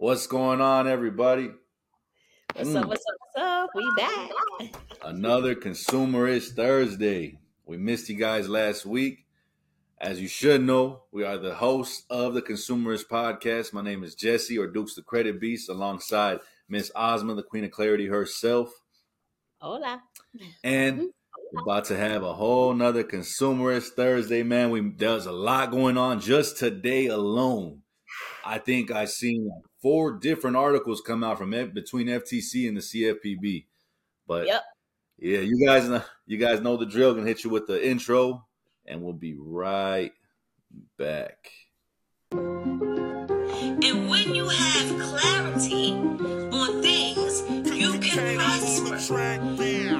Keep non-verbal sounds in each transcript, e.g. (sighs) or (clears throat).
What's going on, everybody? What's up? Mm, What's up? What's up? We back. another Consumerish Thursday. We missed you guys last week. As you should know, we are the hosts of the Consumerish Podcast. My name is Jesse, or Dukes the Credit Beast, alongside Miss Asma, the Queen of Clarity herself. Hola. And we're about to have a whole nother Consumerish Thursday, man. We there's a lot going on just today alone. I think I seen like four different articles come out from F- between FTC and the CFPB. But Yep. yeah, you guys know you guys know the drill. Gonna hit you with the intro, and we'll be right back. And when you have clarity on things, you can prosper.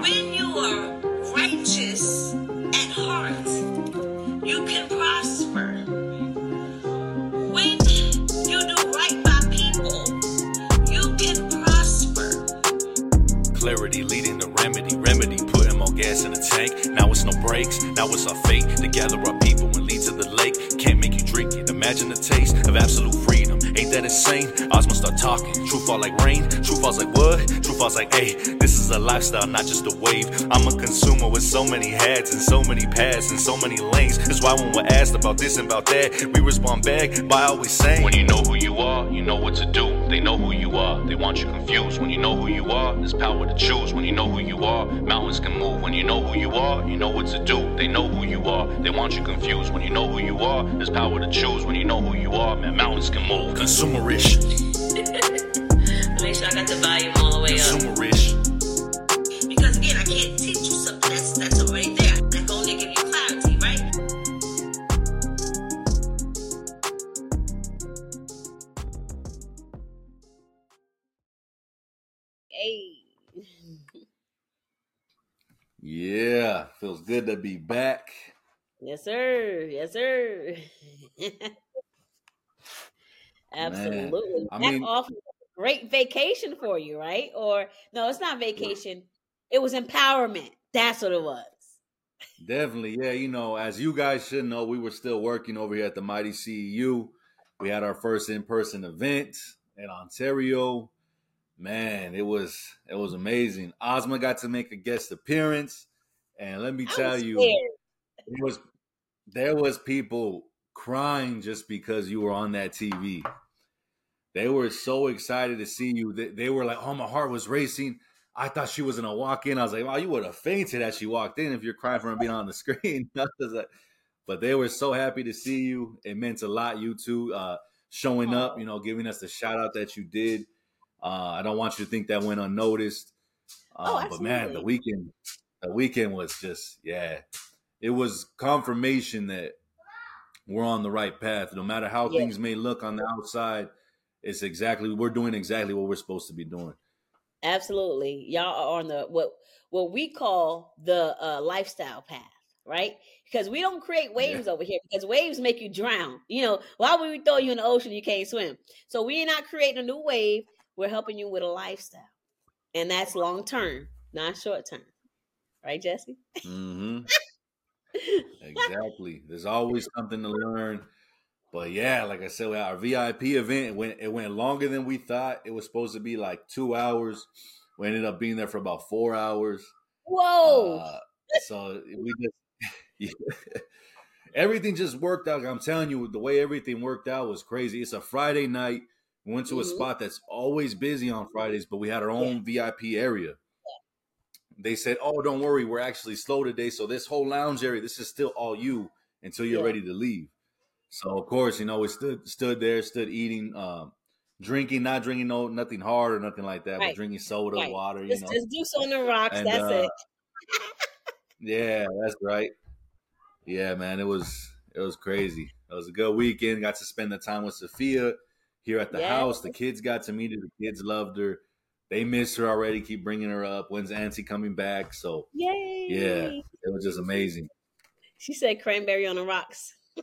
When you are righteous at heart, you can prosper. Clarity leading the remedy, remedy, putting more gas in the tank. Now it's no brakes, now it's our fate to gather our people and lead to the lake. Can't make you drink it, imagine the taste of absolute freedom. Ain't that insane? Asma start talking, truth fall like rain, truth falls like what? Truth falls like, hey, this is a lifestyle, not just a wave. I'm a consumer with so many hats and so many paths and so many lanes. That's why when we're asked about this and about that, we respond back by always saying, When you know who you are, you know what to do. They know who you are, they want you confused. When you know who you are, there's power to choose. When you know who you are, mountains can move. When you know who you are, you know what to do. They know who you are, they want you confused. When you know who you are, there's power to choose. When you know who you are, man, mountains can move. Consumerish, (laughs) Make sure I got the volume all the way up. consumerish. Because again, I can't teach you something that's that's already there. I can only give you clarity, right? Hey. Yeah, feels good to be back. Yes, sir. Yes, sir. (laughs) Absolutely. I Back mean- off great vacation for you, right? Or no, it's not vacation. It was empowerment. That's what it was. Definitely, yeah. You know, as you guys should know, we were still working over here at the Mighty CEU. We had our first in-person event in Ontario. Man, it was it was amazing. Asma got to make a guest appearance, and let me I tell you, scared. it was there was people crying just because you were on that TV. They were so excited to see you. They, they were like, "Oh, my heart was racing." I thought she was gonna walk in. I was like, "Wow, you would have fainted as she walked in if you're crying from being on the (laughs) screen." (laughs) Like- but they were so happy to see you. It meant a lot. You two uh, showing up, you know, giving us the shout out that you did. Uh, I don't want you to think that went unnoticed. Oh, Um, but man, the weekend, the weekend was just yeah, it was confirmation that we're on the right path. No matter how Yeah. things may look on the outside, it's exactly we're doing exactly what we're supposed to be doing. Absolutely. Y'all are on the what what we call the uh, lifestyle path, right? Because we don't create waves over here because waves make you drown. You know, why would we throw you in the ocean you can't swim? So we're not creating a new wave. We're helping you with a lifestyle. And that's long term, not short term. Right, Jesse? hmm Exactly. There's always something to learn. But yeah, like I said, our VIP event it went it went longer than we thought. It was supposed to be like two hours. We ended up being there for about four hours. Whoa. Uh, so we just (laughs) everything just worked out. I'm telling you, the way everything worked out was crazy. It's a Friday night. We went to a Mhm. spot that's always busy on Fridays, but we had our own VIP area. They said, "Oh, don't worry, we're actually slow today. So this whole lounge area, this is still all you until you're Yeah. ready to leave." So of course, you know, we stood stood there, stood eating, um, drinking, not drinking no nothing hard or nothing like that, but drinking soda, Right. water, you just, know. just do so on the rocks. And, that's uh, it. Yeah, that's right. Yeah, man, it was it was crazy. It was a good weekend. Got to spend the time with Sophia here at the Yes. house. The kids got to meet her. The kids loved her. They miss her already. Keep bringing her up. When's Auntie coming back? So Yay. yeah, it was just amazing. She said cranberry on the rocks. (laughs)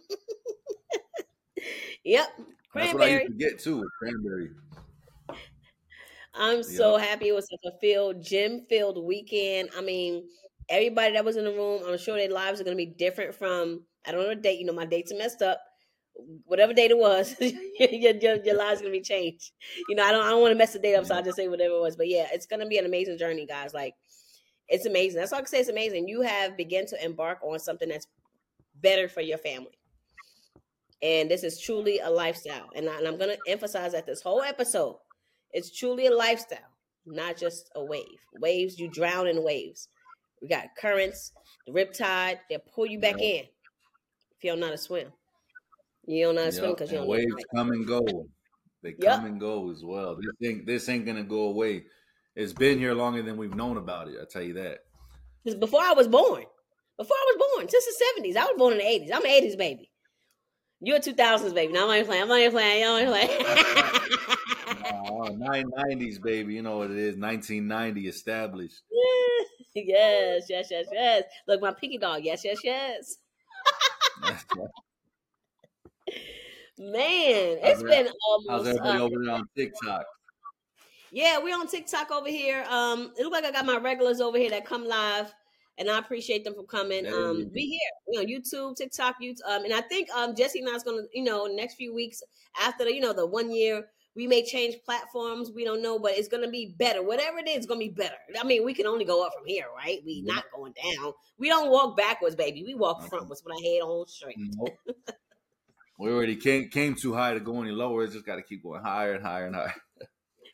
yep. That's what I Cranberry. used to get too with cranberry. I'm so happy it was a fulfilled, gym filled weekend. I mean, everybody that was in the room, I'm sure their lives are going to be different from, I don't know the date, you know, my dates are messed up, whatever date it was, (laughs) your, your, your lives gonna be changed. You know, I don't I don't want to mess the date up, so I just say whatever it was. But yeah, it's gonna be an amazing journey, guys. Like it's amazing. That's all I can say. It's amazing. You have begun to embark on something that's better for your family. And this is truly a lifestyle. And, I, and I'm going to emphasize that this whole episode, it's truly a lifestyle, not just a wave. Waves, you drown in waves. We got currents, the riptide, they'll pull you back in if you don't know how to swim. You don't know how to swim because you don't know how to waves come and go. They Yep. come and go as well. This ain't this ain't gonna go away. It's been here longer than we've known about it. I tell you that. Because before I was born, before I was born, since the 70s, I was born in the 80s. I'm an 80s baby. You're a 2000s baby. Now I'm not even playing. I'm not playing. I'm not playing. (laughs) Nine nineties, baby. You know what it is. Nineteen ninety established. (laughs) yes, yes, yes, yes. Look, my Pinkydoll. Yes, yes, yes. (laughs) Man, How's it's it- been How's almost. everybody uh, over there on TikTok? yeah, we're on TikTok over here. Um, it looks like I got my regulars over here that come live, and I appreciate them for coming. Um, be here, you know, YouTube, TikTok, YouTube, um, and I think um Jesse and I I's gonna, you know, next few weeks after the, you know, the one year. We may change platforms. We don't know, but it's gonna be better. Whatever it is, it's gonna be better. I mean, we can only go up from here, right? We Yeah. not going down. We don't walk backwards, baby. We walk Okay. frontwards with our head on straight. Nope. (laughs) we already came came too high to go any lower. It's just got to keep going higher and higher and higher.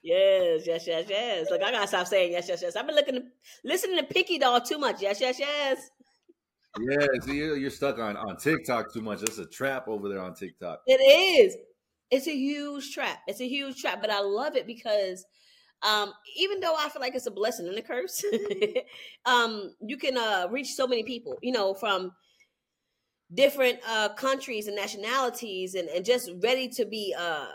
Yes, yes, yes, yes. Look, I gotta stop saying yes, yes, yes. I've been looking, to, listening to Pinkydoll too much. Yes, yes, yes. Yeah, see, you're, you're stuck on on TikTok too much. That's a trap over there on TikTok. It is. It's a huge trap. It's a huge trap, but I love it because um, even though I feel like it's a blessing and a curse, (laughs) um, you can uh, reach so many people. You know, from different uh, countries and nationalities, and, and just ready to be. Uh,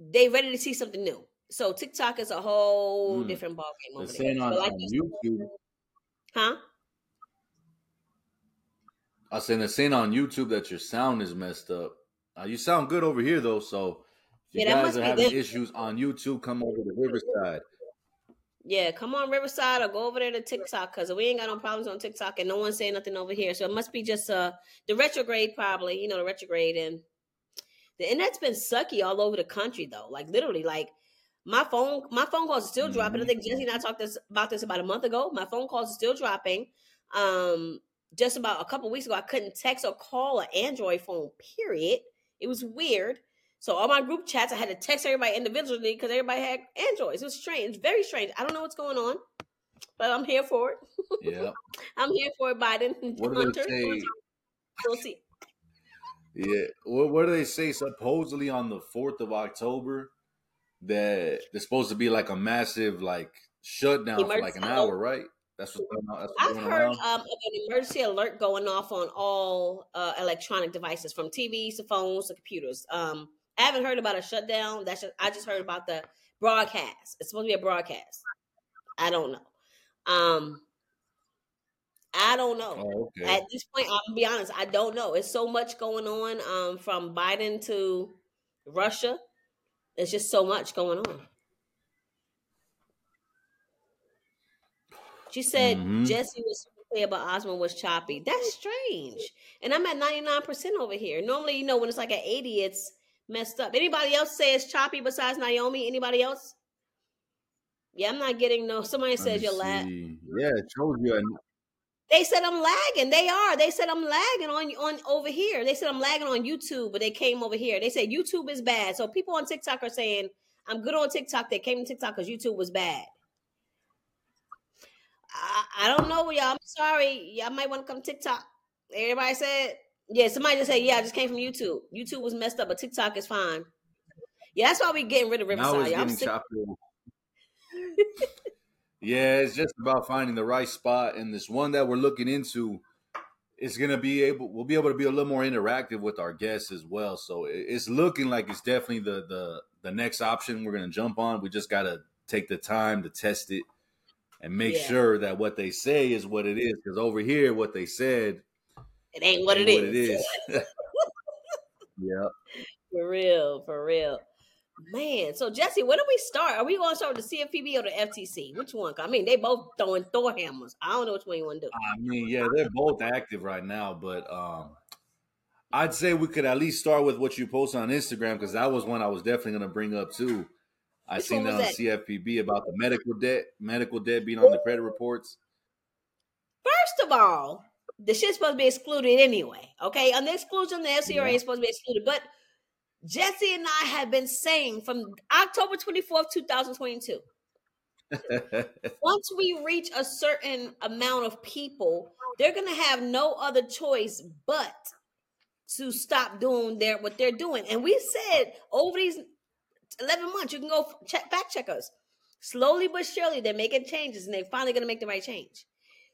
they ready to see something new. So TikTok is a whole Mm. different ballgame over there. on, like on YouTube. huh? I saying they're saying on YouTube that your sound is messed up. Uh, you sound good over here though, so if you Yeah, guys are having issues on YouTube, come over to Riverside. Yeah, come on Riverside or go over there to TikTok because we ain't got no problems on TikTok and no one's saying nothing over here. So it must be just uh the retrograde probably, you know, the retrograde and the internet's been sucky all over the country though. Like literally, like my phone my phone calls are still dropping. I think Jesse and I talked this about this about a month ago. My phone calls are still dropping. Um just about a couple weeks ago, I couldn't text or call an Android phone, period. It was weird. So all my group chats, I had to text everybody individually because everybody had Androids. It was strange, very strange. I don't know what's going on, but I'm here for it. (laughs) Yeah. I'm here for it, Biden. What do Hunter. they say? We'll see. Yeah. What, what do they say? Supposedly on the fourth of October, that there's supposed to be like a massive like shutdown for like an hour, right? That's what's going on. That's what's I've going heard um, of an emergency alert going off on all uh, electronic devices, from TVs to phones to computers. Um, I haven't heard about a shutdown. That's just, I just heard about the broadcast. It's supposed to be a broadcast. I don't know. Um, I don't know. Oh, okay. At this point, I'll be honest. I don't know. It's so much going on. Um, from Biden to Russia, It's just so much going on. She said Mhm. Jesse was clear about Asma was choppy. That's strange. And I'm at 99% over here. Normally, you know, when it's like at 80, it's messed up. Anybody else say it's choppy besides Naomi? Anybody else? Yeah, I'm not getting no. Somebody says you're lag. see. Yeah, it shows you. They said I'm lagging. They are. They said I'm lagging on on over here. They said I'm lagging on YouTube, but they came over here. They said YouTube is bad. So people on TikTok are saying I'm good on TikTok. They came to TikTok because YouTube was bad. I, I don't know, y'all. I'm sorry. Y'all might want to come TikTok. Everybody said, yeah. Somebody just said, yeah. I just came from YouTube. YouTube was messed up, but TikTok is fine. Yeah, that's why we're getting rid of Riverside. I'm getting sick. (laughs) yeah, it's just about finding the right spot, and this one that we're looking into is gonna be able. We'll be able to be a little more interactive with our guests as well. So it's looking like it's definitely the the the next option we're gonna jump on. We just gotta take the time to test it and make Yeah. sure that what they say is what it is. Because over here, what they said It ain't what ain't it what is. it is. (laughs) yeah. For real, for real. Man, so Jesse, when do we start? Are we going to start with the CFPB or the FTC? Which one? I mean, they both throwing Thor hammers. I don't know which one you want to do. I mean, yeah, they're both active right now, but um, I'd say we could at least start with what you posted on Instagram because that was one I was definitely going to bring up too. I Which seen that on CFPB about the medical debt, medical debt being on the credit reports. First of all, the shit's supposed to be excluded anyway. Okay, on the exclusion, the FCRA Yeah. is supposed to be excluded. But Jesse and I have been saying from October twenty fourth, two thousand twenty two. (laughs) Once we reach a certain amount of people, they're gonna have no other choice but to stop doing their what they're doing. And we said over these eleven months, you can go check fact check us. Slowly but surely, they're making changes, and they're finally gonna make the right change.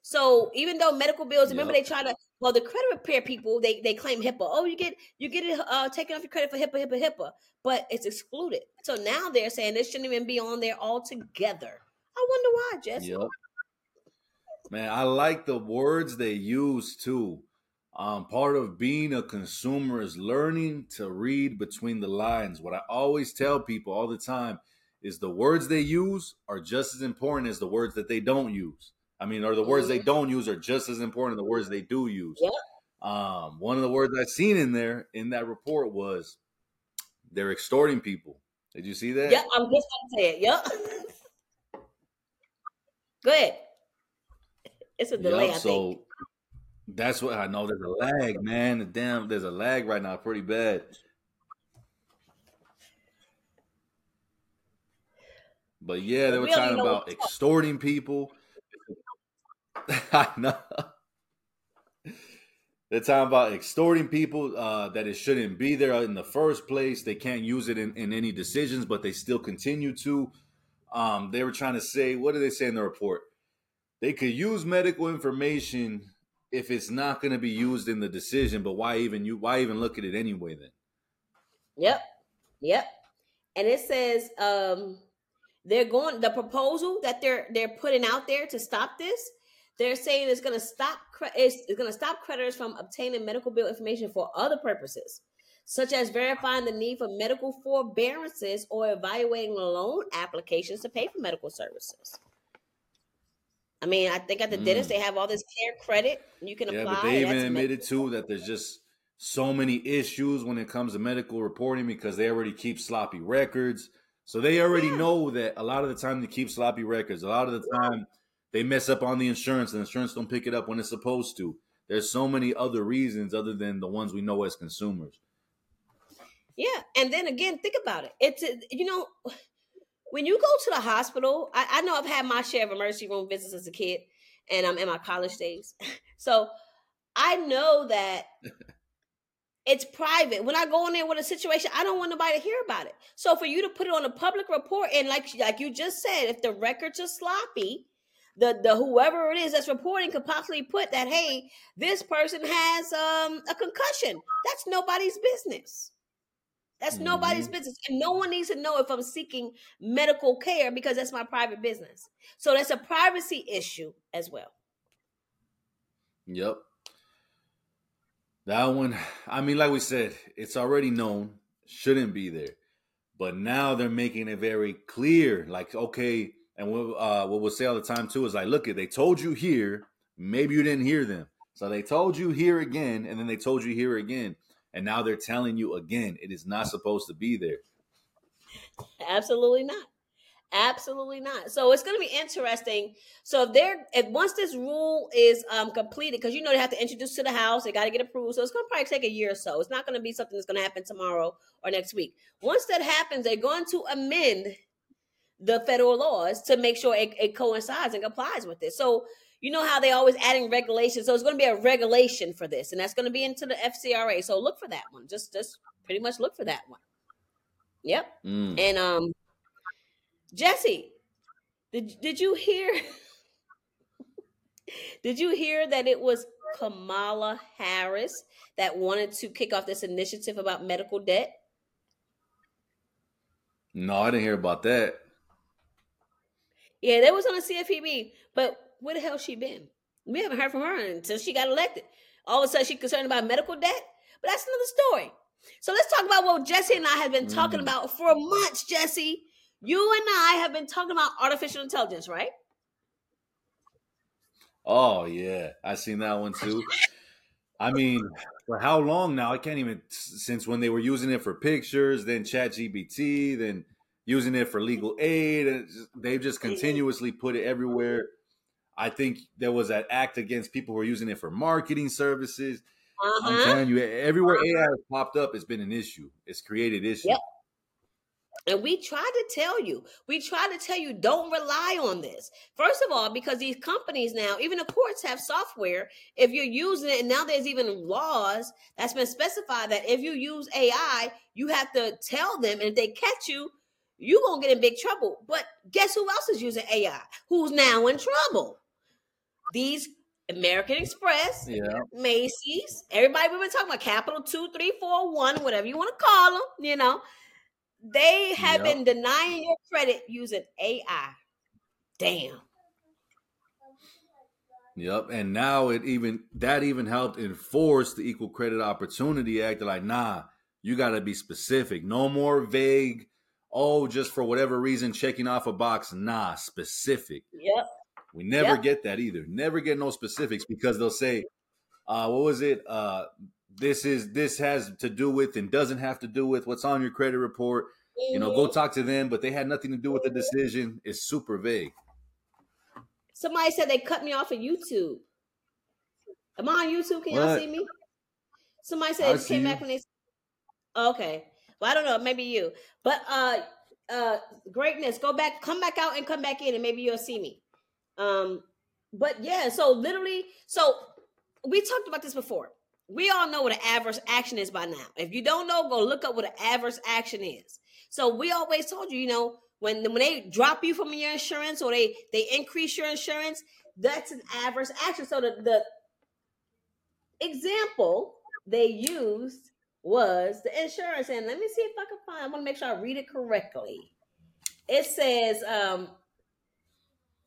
So even though medical bills, remember Yep. they try to well the credit repair people they they claim HIPAA. Oh, you get you get it uh, taken off your credit for HIPAA, HIPAA, HIPAA, but it's excluded. So now they're saying this shouldn't even be on there altogether. I wonder why, Jesse. Yep. Man, I like the words they use too. Um, part of being a consumer is learning to read between the lines. What I always tell people all the time is the words they use are just as important as the words that they don't use. I mean, or the words they don't use are just as important as the words they do use. Yep. Um, one of the words I seen in there in that report was they're extorting people. Did you see that? Yep, I'm just gonna say it. Yep. (laughs) Go ahead. It's a delay, Yup, I so that's what I know. There's a lag, man. Damn, there's a lag right now, pretty bad. But yeah, they were we talking about extorting people. (laughs) I know. They're talking about extorting people uh, that it shouldn't be there in the first place. They can't use it in, in any decisions, but they still continue to. Um, they were trying to say, what did they say in the report? They could use medical information if it's not going to be used in the decision, but why even you? Why even look at it anyway? Then Yep. Yep. And it says um they're going the proposal that they're they're putting out there to stop this. They're saying it's going to stop it's, it's going to stop creditors from obtaining medical bill information for other purposes, such as verifying the need for medical forbearances or evaluating loan applications to pay for medical services. I mean, I think at the Mm. dentist they have all this care credit you can yeah, apply. but they even admitted too that there's just so many issues when it comes to medical reporting because they already keep sloppy records. So they already Yeah. know that a lot of the time they keep sloppy records. A lot of the time they mess up on the insurance, and insurance don't pick it up when it's supposed to. There's so many other reasons other than the ones we know as consumers. Yeah, and then again, think about it. It's you know, when you go to the hospital, I, I know I've had my share of emergency room visits as a kid, and I'm in my college days, (laughs) so I know that (laughs) it's private. When I go in there with a situation, I don't want nobody to hear about it. So for you to put it on a public report, and like like you just said, if the records are sloppy. The, the whoever it is that's reporting could possibly put that hey this person has um a concussion that's nobody's business that's nobody's Mhm. business. And no one needs to know if I'm seeking medical care because that's my private business. So that's a privacy issue as well. Yep. That one, I mean, like we said, it's already known, shouldn't be there. But now they're making it very clear. Like, okay, and what, uh, what we'll say all the time too is like, look, it, they told you here, maybe you didn't hear them. So they told you here again, and then they told you here again. And now they're telling you again, it is not supposed to be there. Absolutely not. Absolutely not. So it's going to be interesting. So if they're if once this rule is um completed, because you know they have to introduce to the house, they got to get approved. So it's going to probably take a year or so. It's not going to be something that's going to happen tomorrow or next week. Once that happens, they're going to amend the federal laws to make sure it, it coincides and complies with this. So you know how they always adding regulations. So it's going to be a regulation for this, and that's going to be into the FCRA. So look for that one. Just just pretty much look for that one. Yep. Mm. And um Jesse, did did you hear (laughs) Did you hear that it was Kamala Harris that wanted to kick off this initiative about medical debt? No, I didn't hear about that. Yeah, that was on the CFPB, but where the hell she been? We haven't heard from her until she got elected. All of a sudden, she's concerned about medical debt, but that's another story. So let's talk about what Jesse and I have been talking Mm. about for months. Jesse, you and I have been talking about artificial intelligence, right? Oh yeah, I seen that one too. I mean, for how long now? I can't even since when they were using it for pictures, then ChatGPT, then using it for legal aid, and just- they've just continuously put it everywhere. I think there was that act against people who were using it for marketing services. I'm Uh-huh. telling you, everywhere AI has popped up, it's been an issue. It's created issues. Yep. And we try to tell you, we try to tell you, don't rely on this. First of all, because these companies now, even the courts have software. If you're using it, and now there's even laws that's been specified that if you use AI, you have to tell them, and if they catch you, you're gonna get in big trouble. But guess who else is using AI? Who's now in trouble? These American Express, Yeah. Macy's, everybody we've been talking about, Capital Two, Three, Four, One, whatever you want to call them, you know, they have Yep. been denying your credit using AI. Damn. Yep. And now it even that even helped enforce the Equal Credit Opportunity Act. They're like, nah, you gotta be specific. No more vague. Oh, just for whatever reason, checking off a box. Nah, specific. Yep. We never Yep. get that either. Never get no specifics because they'll say, uh, what was it? Uh, this is this has to do with and doesn't have to do with what's on your credit report. You know, go Mhm. talk to them, but they had nothing to do with the decision. It's super vague. Somebody said they cut me off of YouTube. Am I on YouTube? Can y'all see me? Somebody said I they came you. back when they. Okay. Well, I don't know. Maybe you. But uh, uh, greatness. Go back. Come back out and come back in, and maybe you'll see me. Um, but yeah. So literally, so we talked about this before. We all know what an adverse action is by now. If you don't know, go look up what an adverse action is. So we always told you, you know, when when they drop you from your insurance or they they increase your insurance, that's an adverse action. So the the example they used was the insurance. And let me see if I can find. I want to make sure I read it correctly. It says, um,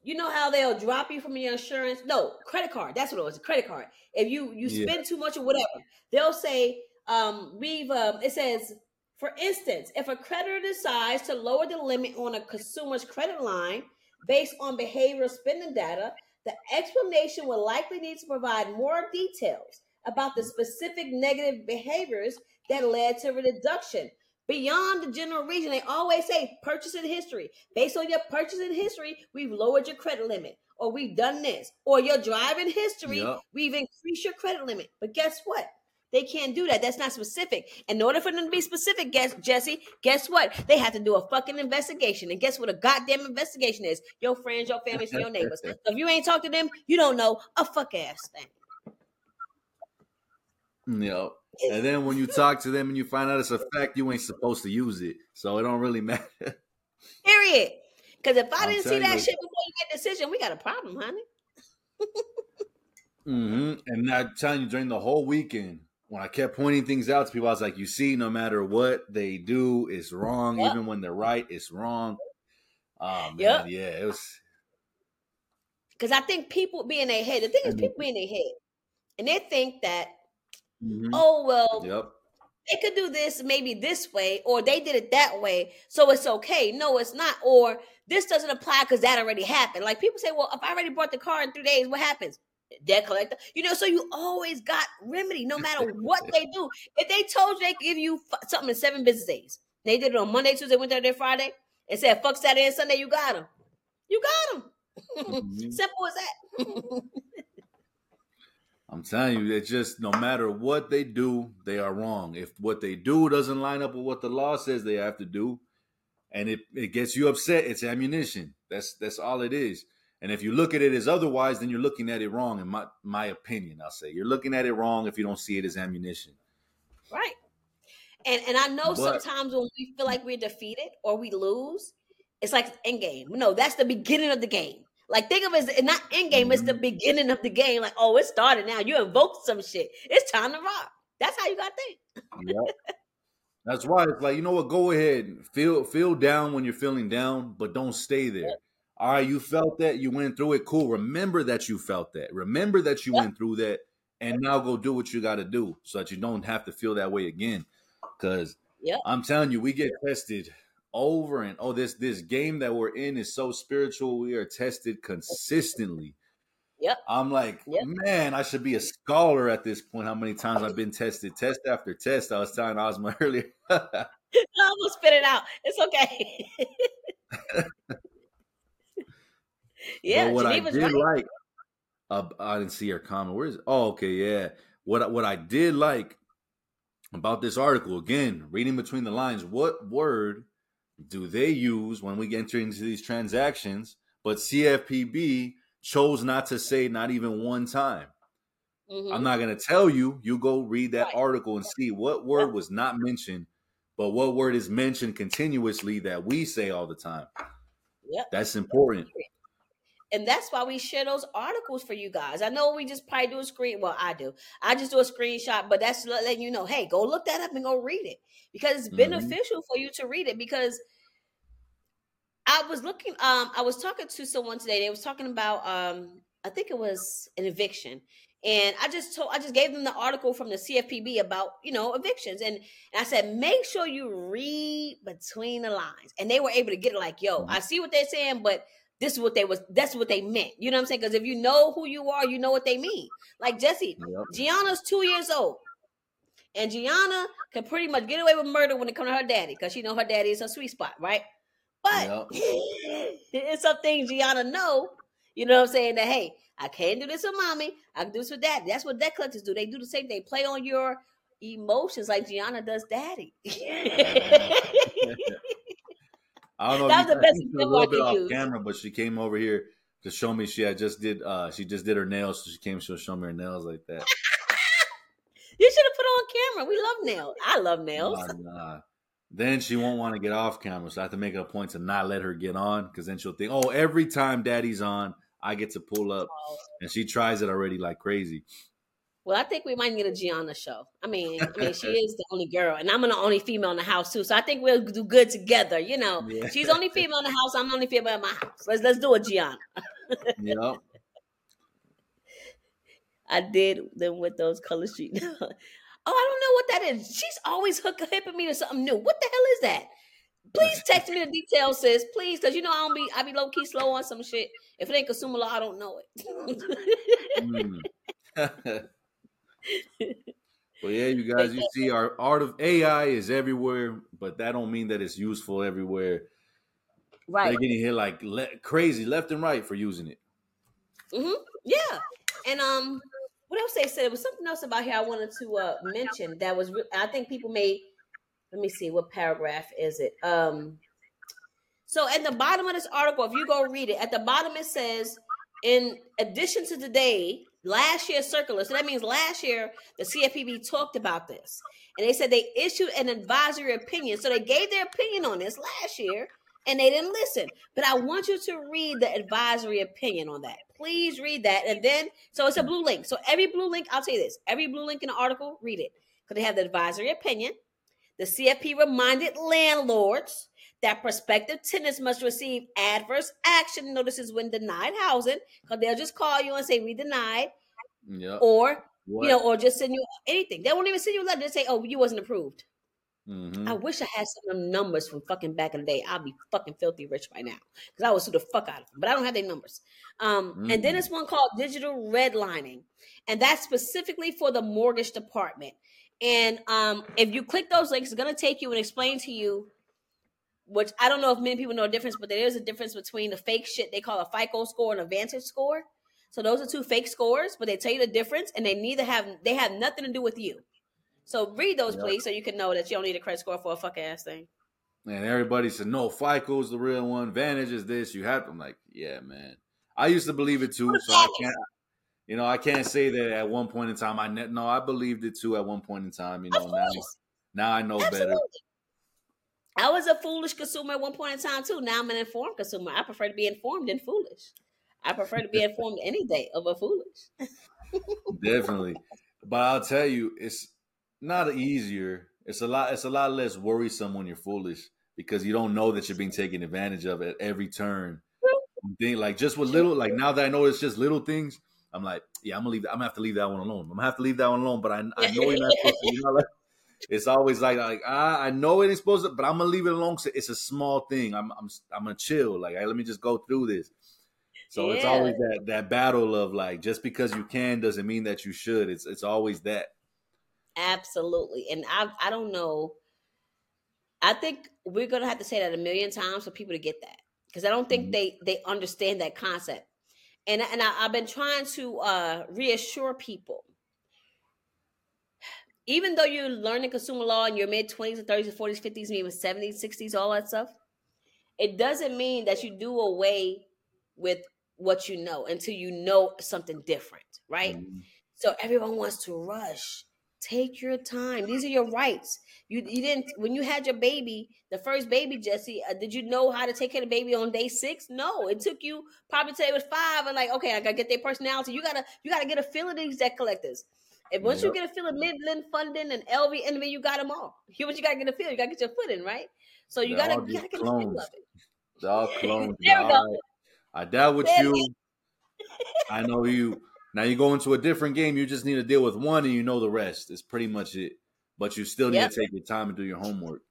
you know how they'll drop you from your insurance? No, credit card. That's what it was. A credit card. If you you Yeah. spend too much or whatever, they'll say, um, we've. Um, it says, for instance, if a creditor decides to lower the limit on a consumer's credit line based on behavioral spending data, the explanation will likely need to provide more details about the specific negative behaviors that led to reduction. Beyond the general reason, they always say purchasing history. Based on your purchasing history, we've lowered your credit limit, or we've done this, or your driving history, Yep. we've increased your credit limit. But guess what? They can't do that. That's not specific. In order for them to be specific, guess Jesse, guess what? They have to do a fucking investigation. And guess what a goddamn investigation is? Your friends, your families, and your neighbors. (laughs) So if you ain't talked to them, you don't know a fuck ass thing. Yep. And then when you talk to them and you find out it's a fact, you ain't supposed to use it. So it don't really (laughs) matter. Period. Because if I I'm didn't see that you. shit before you make decision, we got a problem, honey. hmm And I'm telling you, during the whole weekend, when I kept pointing things out to people, I was like, you see, no matter what they do, it's wrong. Yep. Even when they're right, it's wrong. Oh, man. Yep. Yeah, it was. Because I think people be in their head. The thing is, people be in their head. And they think that, Mhm. oh, well, Yep. they could do this maybe this way, or they did it that way, so it's okay. No, it's not. Or this doesn't apply because that already happened. Like people say, well, if I already bought the car in three days, what happens? Debt collector, you know. So you always got remedy, no matter what they do. If they told you they give you f- something in seven business days, they did it on Monday, Tuesday, Wednesday, Friday, and said fuck Saturday and Sunday, you got them. You got them. Mhm. (laughs) Simple as that. (laughs) I'm telling you, it's just no matter what they do, they are wrong. If what they do doesn't line up with what the law says they have to do, and it, it gets you upset, it's ammunition. That's that's all it is. And if you look at it as otherwise, then you're looking at it wrong. In my my opinion, I'll say you're looking at it wrong if you don't see it as ammunition. Right. And and I know But- sometimes when we feel like we're defeated or we lose, it's like end game. No, that's the beginning of the game. Like think of it as not end game, it's the mm-hmm. beginning of the game. Like, oh, it started now. You invoked some shit. It's time to rock. That's how you got to think. Yep. (laughs) That's why it's like you know what. Go ahead, feel feel down when you're feeling down, but don't stay there. All right, you felt that, you went through it. Cool. Remember that you felt that. Remember that you Yep. went through that, and now go do what you got to do so that you don't have to feel that way again. Because Yep. I'm telling you, we get tested over and oh, this this game that we're in is so spiritual. We are tested consistently. Yep. I'm like, Yep. man, I should be a scholar at this point. How many times I've been tested, test after test. I was telling Asma (laughs) earlier. (laughs) I almost spit it out. It's okay. (laughs) yeah, but what I did right. like, uh, I didn't see her comment. Where is? It? Oh, okay, yeah. What what I did like about this article again, reading between the lines, what word do they use when we enter into these transactions? But CFPB chose not to say not even one time. Mhm. I'm not gonna tell you. You go read that Right. article and see what word was not mentioned, but what word is mentioned continuously that we say all the time. Yep. That's important. And that's why we share those articles for you guys. I know we just probably do a screen. Well, I do. I just do a screenshot, but that's letting you know, hey, go look that up and go read it because it's Mhm. beneficial for you to read it. Because I was looking, um, I was talking to someone today. They was talking about, um, I think it was an eviction, and I just told, I just gave them the article from the CFPB about you know evictions, and, and I said, make sure you read between the lines, and they were able to get it. Like, yo, Mhm. I see what they're saying, but this is what they was that's what they meant. You know what I'm saying? Because if you know who you are, you know what they mean. Like Jesse, Yep. Gianna's two years old. And Gianna can pretty much get away with murder when it comes to her daddy, because she know her daddy is her sweet spot, right? But it's (laughs) some things Gianna know, you know what I'm saying, that hey, I can't do this with mommy, I can do this with daddy. That's what debt collectors do. They do the same thing. Play on your emotions like Gianna does daddy. (laughs) I don't know. That if was the best think a example I little bit off use. camera, but she came over here to show me she had just did. uh She just did her nails, so she came. She'll show me her nails like that. (laughs) you should have put on camera. We love nails. I love nails. Nah, nah. Then she won't want to get off camera, so I have to make it a point to not let her get on, because then she'll think, "Oh, every time Daddy's on, I get to pull up," and she tries it already like crazy. Well, I think we might get a Gianna show. I mean, I mean, she (laughs) is the only girl, and I'm the only female in the house too. So I think we'll do good together. You know, Yeah. she's the only (laughs) female in the house. I'm the only female in my house. Let's let's do a Gianna. Yep. (laughs) I did them with those color sheet. oh, I don't know what that is. She's always hook hipping me to something new. What the hell is that? Please text me the details, sis. Please, because you know I don't be I be low key slow on some shit. If it ain't consumer law, I don't know it. Mm. (laughs) well, yeah, you guys, you see, our art of AI is everywhere, but that don't mean that it's useful everywhere. right. They're getting hit like le- crazy left and right for using it. hmm Yeah, and um, what else they said? There was something else about here I wanted to uh mention that was. Re- I think people may. Let me see what paragraph is it. Um, so at the bottom of this article, if you go read it, at the bottom it says, in addition to today, last year's circular. So that means last year the CFPB talked about this, and they said they issued an advisory opinion. So they gave their opinion on this last year, and they didn't listen. But I want you to read the advisory opinion on that. Please read that. And then, so it's a blue link. So every blue link, I'll tell you this every blue link in the article, read it. Because they have the advisory opinion. The CFP reminded landlords that prospective tenants must receive adverse action notices when denied housing. Because they'll just call you and say, we denied. Yep. Or, What? you know, or just send you anything. They won't even send you a letter. They say, oh, you wasn't approved. Mhm. I wish I had some of them numbers from fucking back in the day. I'd be fucking filthy rich by now because I would sue the fuck out of them. But I don't have their numbers. Um, And then Mm. it's one called digital redlining, and that's specifically for the mortgage department. And um, if you click those links, it's gonna take you and explain to you. Which I don't know if many people know the difference, but there is a difference between the fake shit they call a FICO score and a Vantage score. So those are two fake scores, but they tell you the difference, and they neither have they have nothing to do with you. So read those, Yep. please, so you can know that you don't need a credit score for a fuck ass thing. And everybody said, no, FICO's the real one. Vantage is this. You have. I'm like, yeah, man. I used to believe it too, so I can't. You know, I can't say that at one point in time. I ne- no, I believed it too at one point in time. You know, now now I know Absolutely. better. I was a foolish consumer at one point in time too. Now I'm an informed consumer. I prefer to be informed than foolish. I prefer to be informed any day over foolish. (laughs) Definitely, but I'll tell you, it's not easier. It's a lot. It's a lot less worrisome when you're foolish because you don't know that you're being taken advantage of at every turn. Thing like just with little, like now that I know it's just little things, I'm like, yeah, I'm gonna leave. I'm gonna have to leave that one alone. I'm gonna have to leave that one alone. But I, I know you're not supposed to. You know, like it's always like, like ah, I know it ain't supposed to, but I'm gonna leave it alone. it's a small thing. I'm, I'm, I'm gonna chill. Like, hey, let me just go through this. So it's always that that battle of like just because you can doesn't mean that you should. It's it's always that. Absolutely. And I I don't know. I think we're gonna have to say that a million times for people to get that. Because I don't think Mhm. they they understand that concept. And and I, I've been trying to uh reassure people. Even though you're learning consumer law in your mid 20s and 30s and 40s, 50s, maybe 70s, 60s, all that stuff, it doesn't mean that you do away with what you know until you know something different, right? Mhm. So everyone wants to rush. Take your time. These are your rights. You you didn't when you had your baby, the first baby, Jesse. Uh, did you know how to take care of the baby on day six? No, it took you probably till it was five, and like, okay, I gotta get their personality. You gotta you gotta get a feel of these debt collectors. And once Yep. you get a feel of Midland funding and LVNV, you got them all. Here, what you gotta get a feel. You gotta get your foot in, right? So you They're gotta you gotta get a feel of it. They're all (laughs) clones. There we go. I doubt with There you. I know you. Now you go into a different game. You just need to deal with one, and you know the rest. It's pretty much it. But you still need Yep. to take your time and do your homework.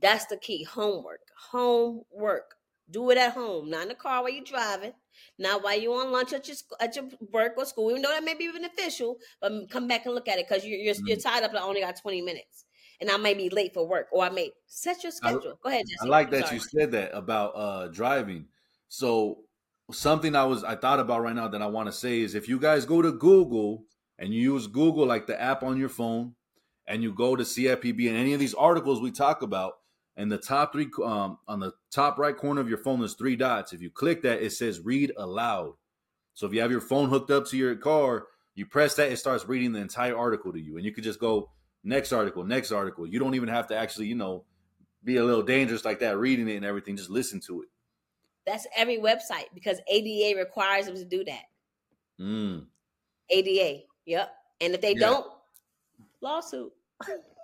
That's the key. Homework. Homework. Do it at home, not in the car while you're driving, not while you're on lunch at your at your work or school. Even though that may be beneficial, but come back and look at it because you're you're, you're Mm-hmm. tied up. and I only got 20 minutes, and I may be late for work, or I may set your I- schedule. Go ahead, Jesse. I like that you said that about uh driving. So something I was I thought about right now that I want to say is if you guys go to Google and you use Google like the app on your phone and you go to CFPB and any of these articles we talk about and the top three um on the top right corner of your phone there's three dots. If you click that it says read aloud. So if you have your phone hooked up to your car, you press that it starts reading the entire article to you and you could just go next article, next article. You don't even have to actually, you know, be a little dangerous like that, reading it and everything. Just listen to it. That's every website because ADA requires them to do that. Mm. ADA. Yep. And if they Yeah. don't, lawsuit. (laughs)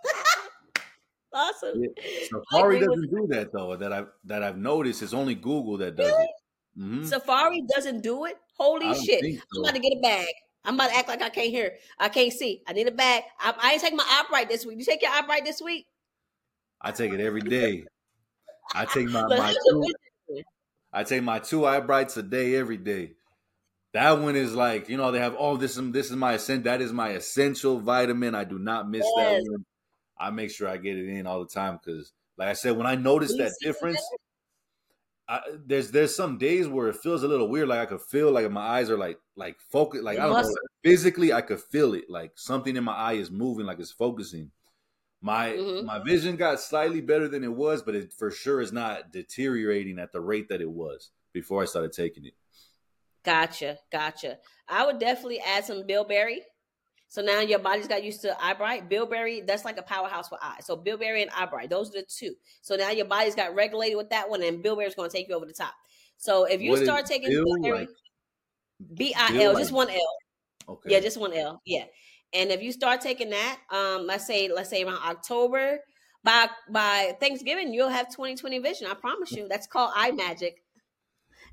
lawsuit. Yeah. (laughs) Safari doesn't do that though. That I've that I've noticed. It's only Google that does Really? it. Mhm. Safari doesn't do it. Holy shit! think I'm about to get a bag. I'm about to act like I can't hear. I can't see. I need a bag. I, I ain't taking my upright this week. You take your upright this week? I take it every day. I take my, (laughs) my two. I take my two eye brights a day every day. That one is like you know they have oh this is this is my ascent that is my essential vitamin. I do not miss Yes. that one. I make sure I get it in all the time because like I said when I notice you that difference. I, there's there's some days where it feels a little weird. Like I could feel like my eyes are like like focus. Like It I don't know. must- Physically, I could feel it. Like something in my eye is moving. Like it's focusing. My Mhm. my vision got slightly better than it was, but it for sure is not deteriorating at the rate that it was before I started taking it. Gotcha, gotcha. I would definitely add some bilberry. So now your body's got used to eyebright. Bilberry, that's like a powerhouse for eyes. So bilberry and eyebright, those are the two. So now your body's got regulated with that one, and bilberry's going to take you over the top. So if you What start taking bilberry, B I L, just one L. Okay. Yeah, just one L. Yeah. And if you start taking that, um, let's say, let's say around October, by by Thanksgiving, you'll have 2020 vision. I promise you. That's called eye magic.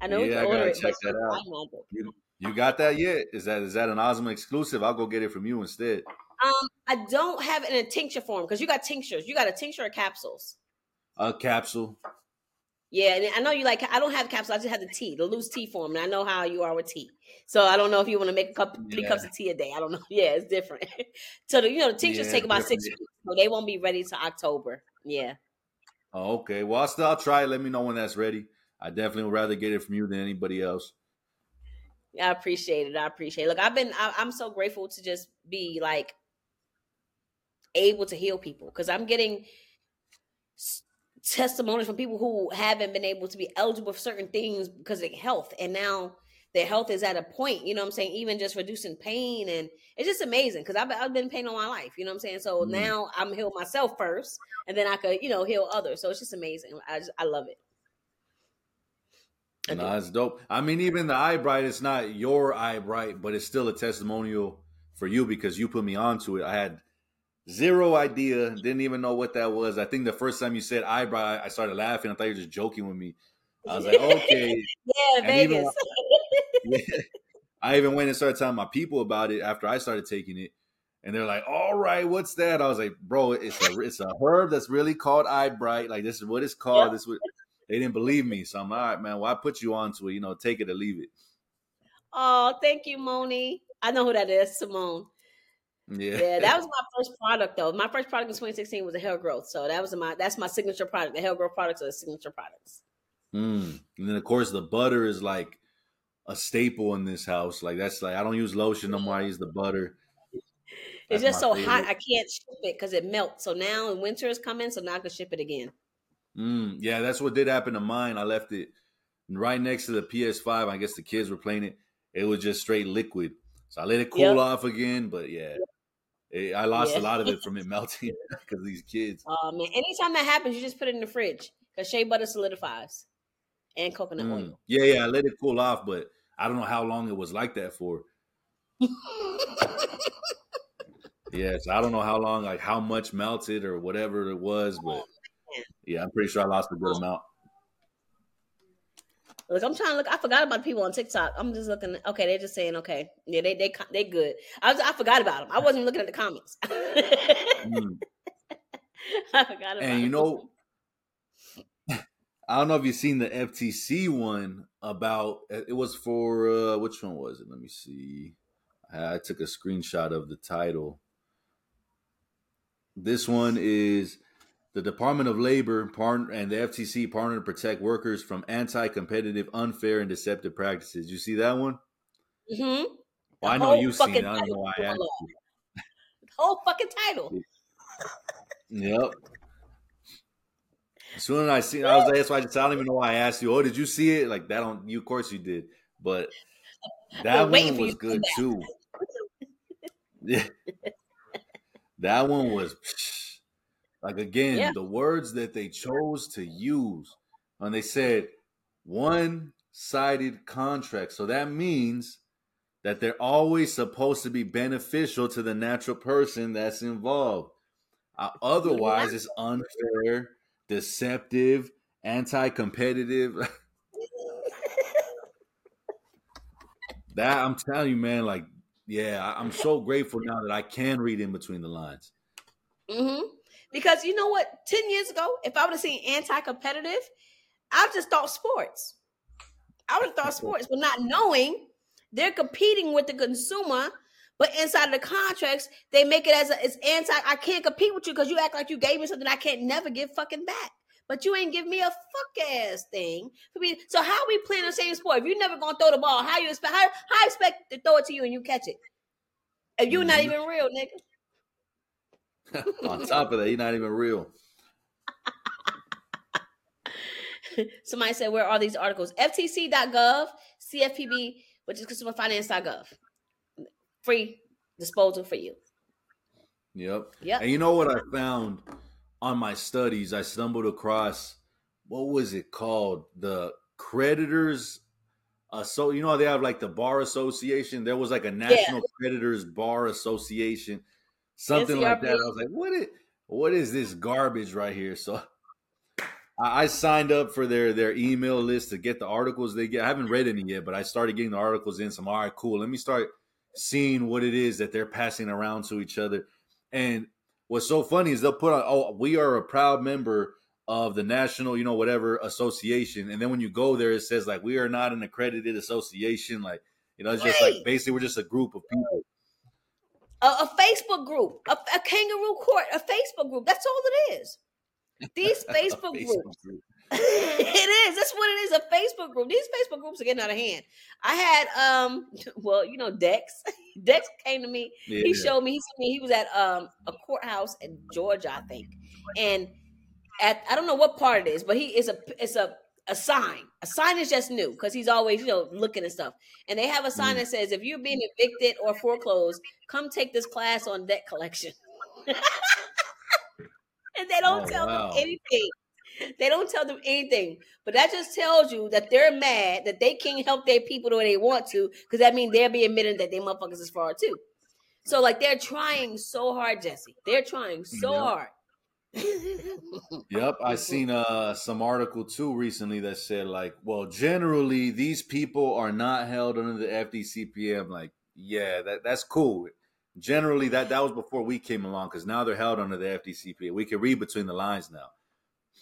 I know we Yeah, can I order it, check that out. eye magic. You got that yet? Is that is that an Asma exclusive? I'll go get it from you instead. Um, I don't have it in a tincture form because you got tinctures. You got a tincture or capsules. A capsule. Yeah, and I know you like. I don't have capsules. I just have the tea, the loose tea form, and I know how you are with tea. So I don't know if you want to make a cup, three Yeah. cups of tea a day. I don't know. (laughs) Yeah, it's different. (laughs) so the, you know the tinctures Yeah, take about six weeks, so they won't be ready to October. Yeah. Oh, okay. Well, I'll still I'll try it. Let me know when that's ready. I definitely would rather get it from you than anybody else. I appreciate it. I appreciate it. Look, I've been, I, I'm so grateful to just be like able to heal people because I'm getting s- testimonies from people who haven't been able to be eligible for certain things because of health. And now their health is at a point, you know what I'm saying? Even just reducing pain. And it's just amazing because I've, been- I've been pain all my life, you know what I'm saying? So Mm. now I'm healed myself first and then I could, you know, heal others. So it's just amazing. I just, I love it. I do. No, it's dope. I mean, even the eye bright, it's not your eye bright, but it's still a testimonial for you because you put me onto it. I had zero idea, didn't even know what that was. I think the first time you said eye bright, I started laughing. I thought you were just joking with me. I was like, (laughs) okay. Yeah, And even- Vegas. Yeah. (laughs) (laughs) I even went and started telling my people about it after I started taking it. And they're like, "All right, what's that?" I was like, "Bro, it's a it's a herb that's really called eye bright. Like this is what it's called. Yep. This what they didn't believe me. So I'm like, all right, man. Well, I put you onto it. You know, take it or leave it. Oh, thank you, Moni. I know who that is, Simone. Yeah. Yeah, that was (laughs) my first product though. My first product in 2016 was a hair growth. So that was my that's my signature product. The hair growth products are the signature products. Mm. And then of course the butter is like a staple in this house. Like that's like I don't use lotion no more. I use the butter. It's just so favorite. hot I can't ship it because it melts. So now winter is coming, so now I can ship it again. Mm, yeah, that's what did happen to mine. I left it right next to the PS5. I guess the kids were playing it. It was just straight liquid. So I let it cool Yep. off again. But yeah, it, I lost Yeah. a lot of it from it (laughs) melting (laughs) because these kids. Oh man, anytime that happens, you just put it in the fridge because shea butter solidifies and coconut Mm. oil. Yeah, yeah, I let it cool off, but I don't know how long it was like that for. (laughs) Yeah, so I don't know how long, like how much melted or whatever it was, but yeah, I'm pretty sure I lost a good amount. Look, I'm trying to look. I forgot about people on TikTok. I'm just looking. Okay, they're just saying, okay, yeah, they they they good. I was I forgot about them. I wasn't looking at the comments. (laughs) Mm. I forgot about. And you them. know, (laughs) I don't know if you've seen the FTC one about it was for uh which one was it? Let me see. I I took a screenshot of the title. This one is the Department of Labor and the FTC partner to protect workers from anti-competitive, unfair, and deceptive practices. You see that one? Mm-hmm. Well, I know you've seen it. I don't know why I asked you. whole fucking title. (laughs) Yep. As soon as I see, I was like, that's why I, just, I don't even know why I asked you. Oh, did you see it? Like that on you? Of course you did. But (laughs) that one was good too. (laughs) Yeah, that one was like again Yeah. the words that they chose to use when they said one-sided contract. So that means that they're always supposed to be beneficial to the natural person that's involved. Uh, otherwise, it's unfair, deceptive, anti-competitive. (laughs) that I'm telling you, man. Like, yeah, I'm so grateful now that I can read in between the lines. hmm Because you know what? 10 years ago, if I would have seen anti competitive, I would just thought sports. I would have thought sports, but not knowing they're competing with the consumer. But inside of the contracts, they make it as a, it's anti. I can't compete with you because you act like you gave me something I can't never give fucking back. But you ain't give me a fuck ass thing for me. So how we playing the same sport? If you never gonna throw the ball, how you expect? How, how I expect to throw it to you and you catch it? If you're not Mhm. even real, nigga. (laughs) On top of that, you're not even real. (laughs) Somebody said, where are these articles? FTC.gov, CFPB, which is consumerfinance.gov. Free disposal for you. Yep. Yep. And you know what I found on my studies? I stumbled across what was it called? The creditors. Uh, so you know how they have like the bar association. There was like a national creditors bar association, something like that. I was like, what is what is this garbage right here? So I, I signed up for their their email list to get the articles they get. I haven't read any yet, but I started getting the articles in. Some all right, cool. Let me start seeing what it is that they're passing around to each other. And what's so funny is they'll put on, oh, we are a proud member of the national, you know, whatever association. And then when you go there, it says like we are not an accredited association. Like, you know, it's just like basically we're just a group of people. A, a Facebook group, a, a kangaroo court, a Facebook group. That's all it is. These (laughs) Facebook groups. group. (laughs) it is. That's what it is. A Facebook group. These Facebook groups are getting out of hand. I had um, (laughs) well, you know, Dex. Dex came to me. Yeah. He showed me. He told me he was at um a courthouse in Georgia, I think, and at I don't know what part it is, but he is a it's a a sign. A sign is just new because he's always you know looking and stuff. And they have a sign Mm. that says, "If you're being evicted or foreclosed, come take this class on debt collection." (laughs) and they don't Oh, tell wow. them anything. They don't tell them anything, but that just tells you that they're mad that they can't help their people the way they want to, because that means they'll be admitting that they motherfuckers is fraud too. So like they're trying so hard, Jesse. They're trying so hard. Yep, I seen uh some article too recently that said like, well, generally these people are not held under the FDCPA. I'm like, yeah, that that's cool. Generally, that that was before we came along because now they're held under the FDCPA. We can read between the lines now.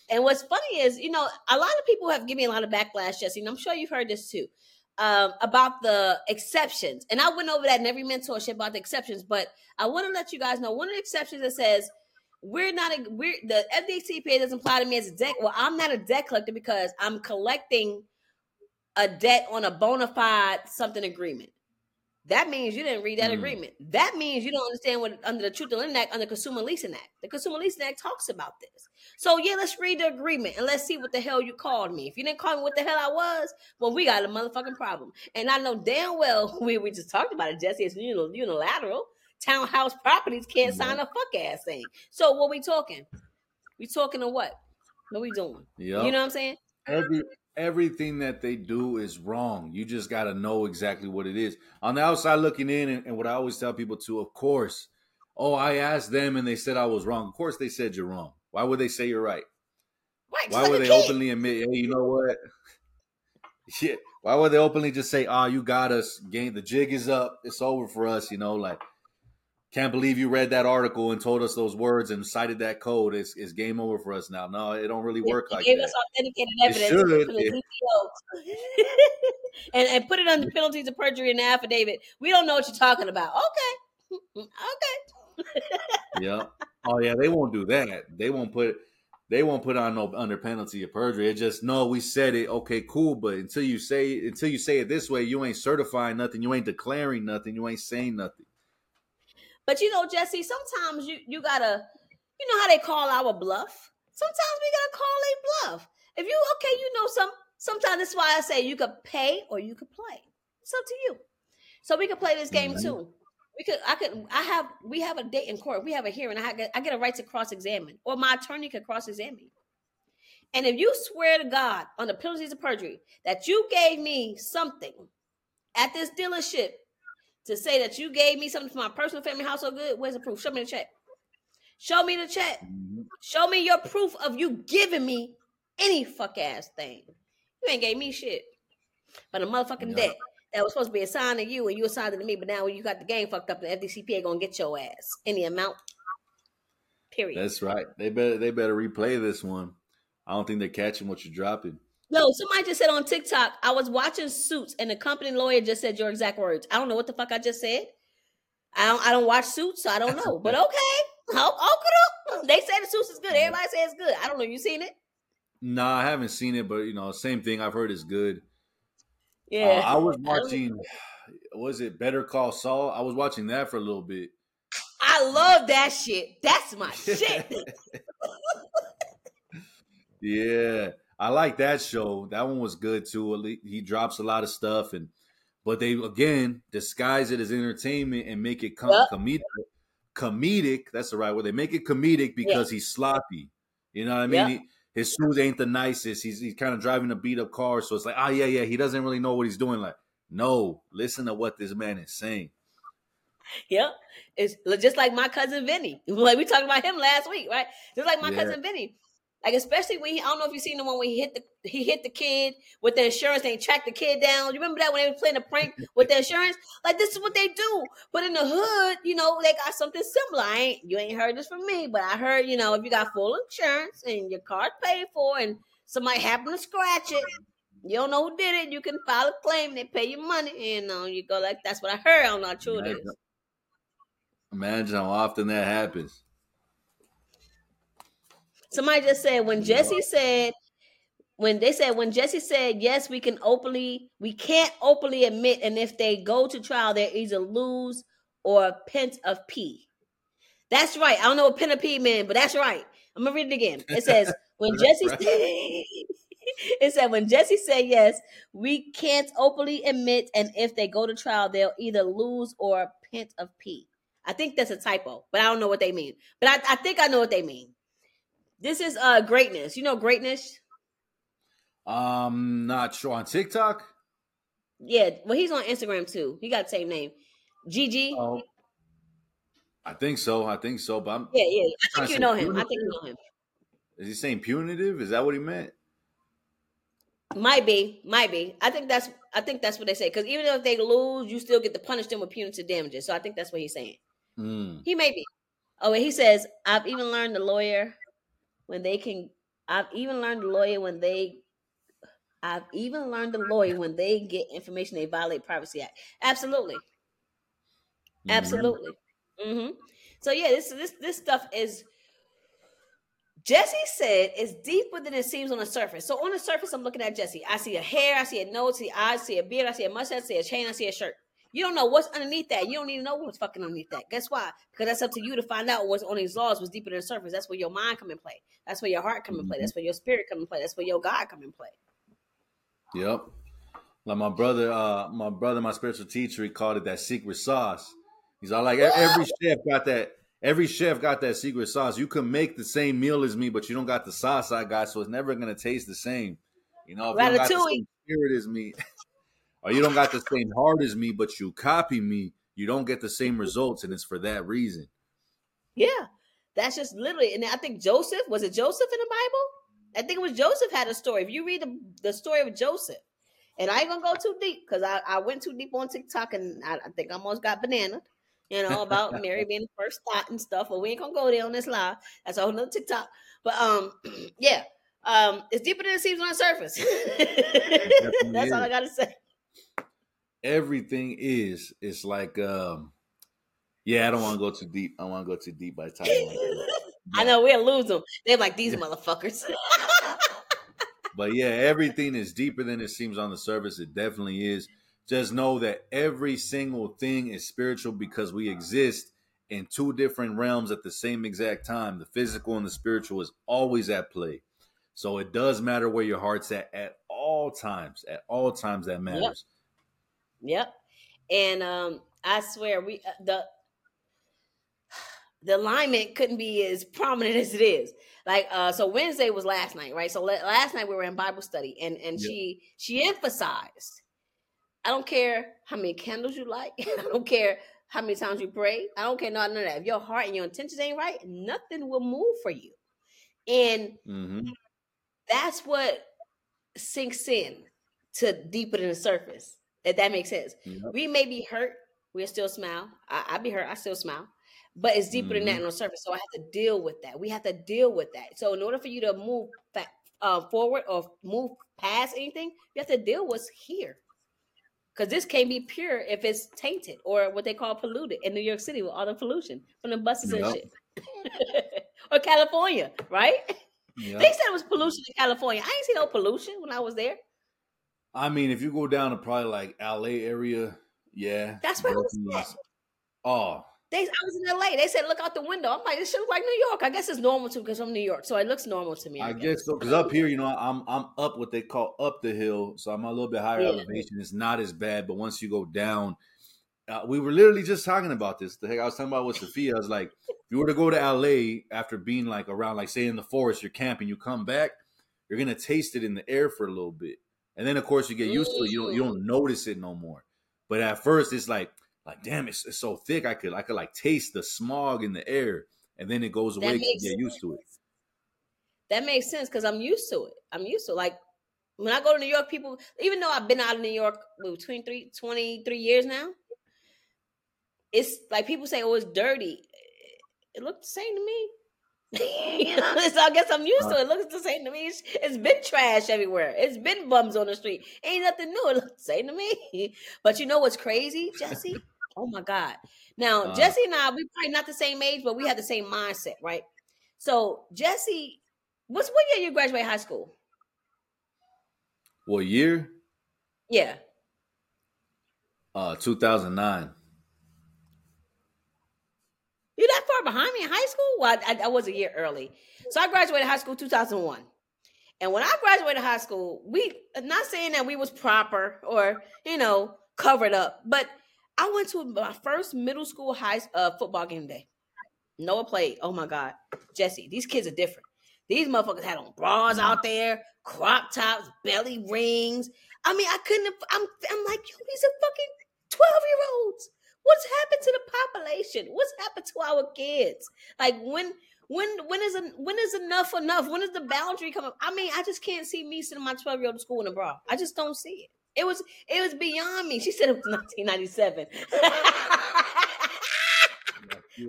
And what's funny is, you know, a lot of people have given me a lot of backlash, Jesse, and I'm sure you've heard this too, um, about the exceptions. And I went over that in every mentorship about the exceptions, but I want to let you guys know one of the exceptions that says we're not a we're the FDCPA doesn't apply to me as a debt. Well, I'm not a debt collector because I'm collecting a debt on a bona fide something agreement. That means you didn't read that Mm. agreement. That means you don't understand what under the Truth in Lending Act, under Consumer Leasing Act. The Consumer Leasing Act talks about this. So yeah, let's read the agreement and let's see what the hell you called me. If you didn't call me what the hell I was, well, we got a motherfucking problem. And I know damn well (laughs) we, we just talked about it, Jesse. It's unilateral. Townhouse properties can't sign mm-hmm. a fuck ass thing. So what we talking? We talking to what? What we doing? Yep. You know what I'm saying? Every everything that they do is wrong. You just got to know exactly what it is. On the outside looking in, and, and what I always tell people to, of course. Oh, I asked them and they said I was wrong. Of course, they said you're wrong. Why would they say you're right? Right. Why would they kid. openly admit, hey, you know what? (laughs) Yeah. Why would they openly just say, "Oh, you got us. Game. The jig is up. It's over for us." You know, like, can't believe you read that article and told us those words and cited that code. It's, it's game over for us now. No, it don't really work He like gave that. us authenticated It evidence should, the yeah. (laughs) And, and put it under penalties of perjury in the affidavit. We don't know what you're talking about. Okay. (laughs) Okay. (laughs) yeah. Oh yeah, they won't do that. They won't put they won't put on no under penalty of perjury. It just no, we said it. Okay, cool. But until you say until you say it this way, you ain't certifying nothing. You ain't declaring nothing. You ain't saying nothing. But you know, Jesse, sometimes you you gotta, you know how they call our bluff. Sometimes we gotta call a bluff. If you okay, you know some. Sometimes that's why I say you could pay or you could play. It's up to you. So we could play this game Mhm. too. We could. I could. I have. We have a date in court. We have a hearing. I get. I get a right to cross examine, or my attorney could cross examine. And if you swear to God on the penalties of perjury that you gave me something at this dealership to say that you gave me something for my personal family household good, where's the proof? Show me the check. Show me the check. Mm-hmm. Show me your proof of you giving me any fuck ass thing. You ain't gave me shit. But a motherfucking Yeah. debt that was supposed to be assigned to you and you assigned it to me, but now when you got the game fucked up, the FDCPA gonna get your ass. Any amount. Period. That's right. They better they better replay this one. I don't think they're catching what you're dropping. No, somebody just said on TikTok, I was watching Suits and the company lawyer just said your exact words. I don't know what the fuck I just said. I don't I don't watch Suits, so I don't know. But (laughs) okay. Oh, okay. They say the Suits is good. Everybody says it's good. I don't know. You seen it? Nah, I haven't seen it, but you know, same thing. I've heard it's good. Yeah. Uh, I was watching. Was it Better Call Saul? I was watching that for a little bit. I love that shit. That's my (laughs) shit. Yeah, I like that show. That one was good too. He drops a lot of stuff, and but they again disguise it as entertainment and make it com- Yep. comedic. Comedic. That's the right word. They make it comedic because he's sloppy. You know what I mean? Yep. He- his shoes ain't the nicest. He's he's kind of driving a beat up car, so it's like, oh yeah, yeah. He doesn't really know what he's doing. Like, no, listen to what this man is saying. Yep. It's just like my cousin Vinny. (laughs) Like we talked about him last week, right? Just like my Yeah. cousin Vinny. Like especially when he, I don't know if you seen the one where he hit the he hit the kid with the insurance and he tracked the kid down. You remember that when they were playing a prank with the insurance? Like this is what they do. But in the hood, you know, they got something similar. I ain't you ain't heard this from me, but I heard, you know, if you got full insurance and your car's paid for and somebody happened to scratch it, you don't know who did it, you can file a claim, they pay you money, and you know, you go like that's what I heard. I don't know how true it is. imagine how often that happens. Somebody just said when Jesse said when they said when Jesse said yes, we can openly we can't openly admit, and if they go to trial, they either lose or a pint of pee. That's right. I don't know what pint of pee meant, but that's right. I'm gonna read it again. It says (laughs) when Jesse right. (laughs) it said when Jesse said yes, we can't openly admit, and if they go to trial, they'll either lose or a pint of pee. I think that's a typo, but I don't know what they mean. But I, I think I know what they mean. This is uh greatness. You know greatness? Um, not sure on TikTok. Yeah. Well, he's on Instagram too. He got the same name. GG. Oh, I think so. I think so. But I'm, Yeah, yeah. I think you know him. I think you know him. is he saying punitive? Is that what he meant? Might be, might be. I think that's I think that's what they say. Because even if they lose, you still get to punish them with punitive damages. So I think that's what he's saying. Mm. He may be. Oh, and he says, I've even learned the lawyer when they can I've even learned the lawyer when they I've even learned the lawyer when they get information they violate Privacy Act. Absolutely. Absolutely. hmm So yeah, this this this stuff is Jesse said it's deeper than it seems on the surface. So on the surface, I'm looking at Jesse. I see a hair, I see a nose, I see eyes, I see a beard, I see a mustache, I see a chain, I see a shirt. You don't know what's underneath that. You don't even know what's fucking underneath that. Guess why? Because that's up to you to find out what's on these laws, what's deeper than the surface. That's where your mind come and play. That's where your heart come and play. That's where your spirit come and play. That's where your God come and play. Yep. Like my brother, uh, my brother, my spiritual teacher, he called it that secret sauce. He's all like, "E- every chef got that. Every chef got that secret sauce. You can make the same meal as me, but you don't got the sauce I got, so it's never gonna taste the same. You know, if you don't got the same spirit as me, (laughs) or you don't got the same heart as me, but you copy me, you don't get the same results, and it's for that reason. Yeah, that's just literally. And I think Joseph was it Joseph in the Bible? I think it was Joseph had a story. If you read the, the story of Joseph, and I ain't gonna go too deep because I, I went too deep on TikTok and I, I think I almost got banana. You know about (laughs) Mary being the first thought and stuff, but we ain't gonna go there on this live. That's a whole nother TikTok. But um, (clears throat) yeah, um, it's deeper than it seems on the surface. (laughs) That's all I gotta say. Everything is. It's like, um, yeah, I don't want to go too deep. I want to go too deep by (laughs) talking like. I know we'll lose them. They're like these motherfuckers. (laughs) But yeah, everything is deeper than it seems on the surface. It definitely is. Just know that every single thing is spiritual because we exist in two different realms at the same exact time. The physical and the spiritual is always at play. So it does matter where your heart's at at all times. At all times, that matters. Yep. And um, I swear we uh, the (sighs) the alignment couldn't be as prominent as it is. Like uh so Wednesday was last night, right? So la- last night we were in Bible study and and Yep. she she emphasized I don't care how many candles you light. (laughs) I don't care how many times you pray. I don't care none of that. If your heart and your intentions ain't right, nothing will move for you. And hmm that's what sinks in to deeper than the surface. If that makes sense. Yep. We may be hurt, we'll still smile. I, I be hurt, I still smile. But it's deeper than that Mhm. on the surface. So I have to deal with that. We have to deal with that. So in order for you to move fa- uh, forward or move past anything, you have to deal with what's here. Because this can't be pure if it's tainted or what they call polluted in New York City with all the pollution from the buses and shit. (laughs) or California, right? Yep. They said it was pollution in California. I ain't see no pollution when I was there. I mean, if you go down to probably like LA area, yeah. That's where I. Oh, They, I was in LA. They said, look out the window. I'm like, this shit look like New York. I guess it's normal too because I'm New York. So it looks normal to me. I guess so. Because up here, you know, I'm I'm up what they call up the hill, so I'm a little bit higher Yeah. elevation. It's not as bad, but once you go down, uh, we were literally just talking about this. The heck I was talking about with Sophia. I was like, if you were to go to LA after being like around, like say in the forest, you're camping, you come back, you're gonna taste it in the air for a little bit, and then of course you get used to it. You don't you don't notice it no more. But at first, it's like like damn, it's, it's so thick. I could I could like taste the smog in the air, and then it goes away. You get used to it. That makes sense because I'm used to it. I'm used to it. Like when I go to New York, people, even though I've been out of New York between three, 23 years now, it's like people say, oh, it's dirty. It looked the same to me. (laughs) so I guess I'm used to it. It looks the same to me. It's, it's been trash everywhere. It's been bums on the street. Ain't nothing new. It looks the same to me. (laughs) But you know what's crazy, Jesse? (laughs) oh my God. Now, Uh. Jesse and I, we probably not the same age, but we have the same mindset, right? So Jesse, what's what year you graduate high school? What year? Yeah. Uh, 2009. You that far behind me in high school? Well, I, I, I was a year early. So I graduated high school 2001. And when I graduated high school, we not saying that we was proper or, you know, covered up, but I went to my first middle school high uh, football game day. Noah played. Oh my God. Jesse, these kids are different. These motherfuckers had on bras out there, crop tops, belly rings. I mean, I couldn't have, I'm, I'm like, yo, these are fucking 12 year olds. What's happened to the population? What's happened to our kids? Like when when when is en- when is enough enough? When is the boundary coming? I mean, I just can't see me sending my 12 year old to school in a bra. I just don't see it. It was it was beyond me. She said it was 1997. (laughs)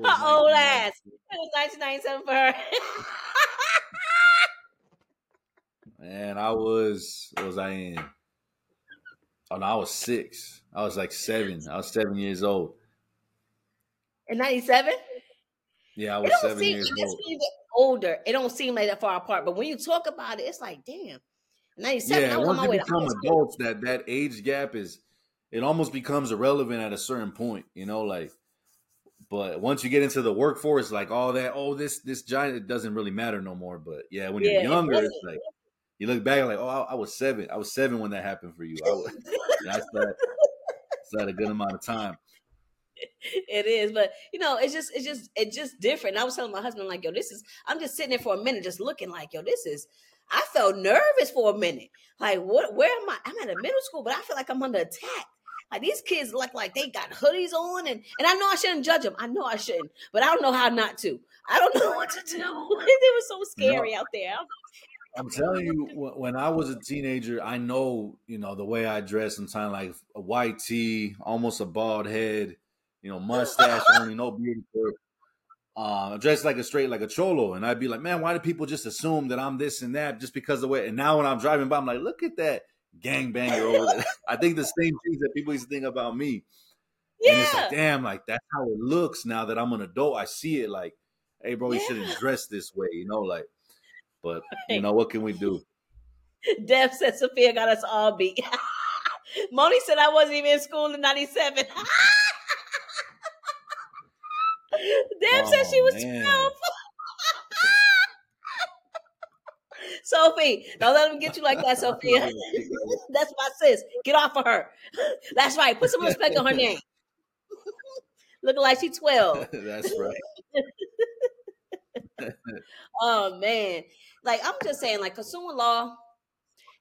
her old ass. It was 1997 for her. And I was what was I in? Oh no, I was six. I was like seven. I was seven years old. In '97. Yeah, I was seven seem. years old. when you get older, it don't seem like that far apart. But when you talk about it, it's like, damn. '97. Yeah, I was on once my you become adults, that that age gap is it almost becomes irrelevant at a certain point. You know, like. But once you get into the workforce, like all that, oh, this this giant, it doesn't really matter no more. But yeah, when Yeah, you're it younger, it's like you look back like, oh, I, I was seven. I was seven when that happened for you. I was, (laughs) (laughs) that's that. That a good amount of time. it is but you know it's just it's just it's just different. I was telling my husband like yo this is i'm just sitting there for a minute just looking like yo this is i felt nervous for a minute. Like what where am i? I'm at a middle school but i feel like i'm under attack. Like these kids look like they got hoodies on and and i know i shouldn't judge them i know i shouldn't but i don't know how not to. I don't (laughs) know what to do. (laughs) It was so scary out there I'm telling you, when I was a teenager, I know, you know, the way I dressed sometimes like a white tee, almost a bald head, you know, mustache, only no beard. Uh, dressed like a straight, like a cholo. And I'd be like, man, why do people just assume that I'm this and that just because of the way? And now when I'm driving by, I'm like, look at that gangbanger over there. (laughs) I think the same things that people used to think about me. Yeah. And it's like, damn, like that's how it looks now that I'm an adult. I see it like, hey, bro, you Yeah. shouldn't dress this way, you know, like, but (laughs) you know, what can we do? Deb said Sophia got us all beat. (laughs) Moni said I wasn't even in school in 97. (laughs) Deb said she Oh, was man. 12. Sophie, don't let them get you like that, Sophia. That's my sis. Get off of her. That's right. Put some respect on her name. Looking like she's 12. That's right. Oh man. Like I'm just saying, like consumer law,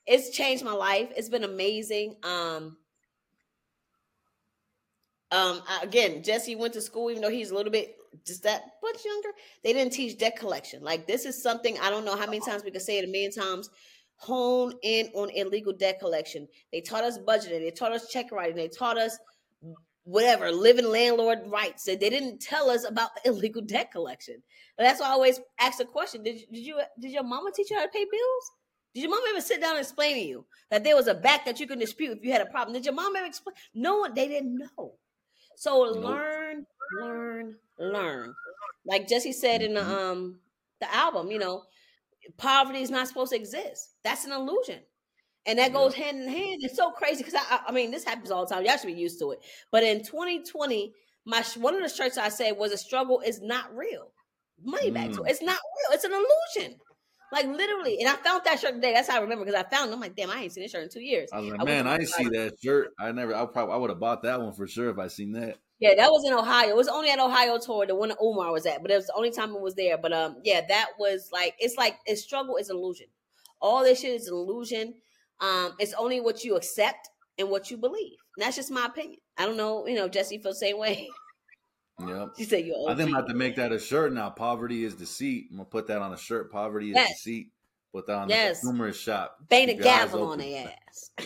it's changed my life. It's been amazing. Um um again, Jesse went to school, even though he's a little bit just that much younger. They didn't teach debt collection. Like this is something I don't know how many times we could say it a million times. Hone in on illegal debt collection. They taught us budgeting. They taught us check writing. They taught us whatever living landlord rights. They they didn't tell us about (laughs) illegal debt collection. But that's why I always ask the question: Did did you did your mama teach you how to pay bills? Did your mom ever sit down and explain to you that there was a back that you can dispute if you had a problem? Did your mom ever explain? No one. They didn't know. So Nope. learn, learn, learn. Like Jesse said in the Mhm. um the album, you know, poverty is not supposed to exist. That's an illusion. And that Yeah. goes hand in hand. It's so crazy because I, I, mean, this happens all the time. Y'all should be used to it. But in 2020, my one of the shirts I said was a struggle is not real. Money back to Mm. it's not real. It's an illusion. Like literally. And I found that shirt today. That's how I remember because I found it. I'm like, damn, I ain't seen this shirt in two years. I was like, I man, I didn't see that shirt. I never. I probably. I would have bought that one for sure if I seen that. Yeah, that was in Ohio. It was only at Ohio tour, the one that Omar was at, but it was the only time it was there. But um, yeah, that was like it's like a struggle is an illusion. All this shit is an illusion. Um, it's only what you accept and what you believe. And that's just my opinion. I don't know, you know, Jesse feels the same way. Yep. (laughs) she said you're I think I'm about to make that a shirt now. Poverty is deceit. I'm gonna put that on a shirt. Poverty is Yes. deceit. Put that on Yes. the consumer shop. Bang a Keep your eyes gavel on their ass. (laughs) (laughs)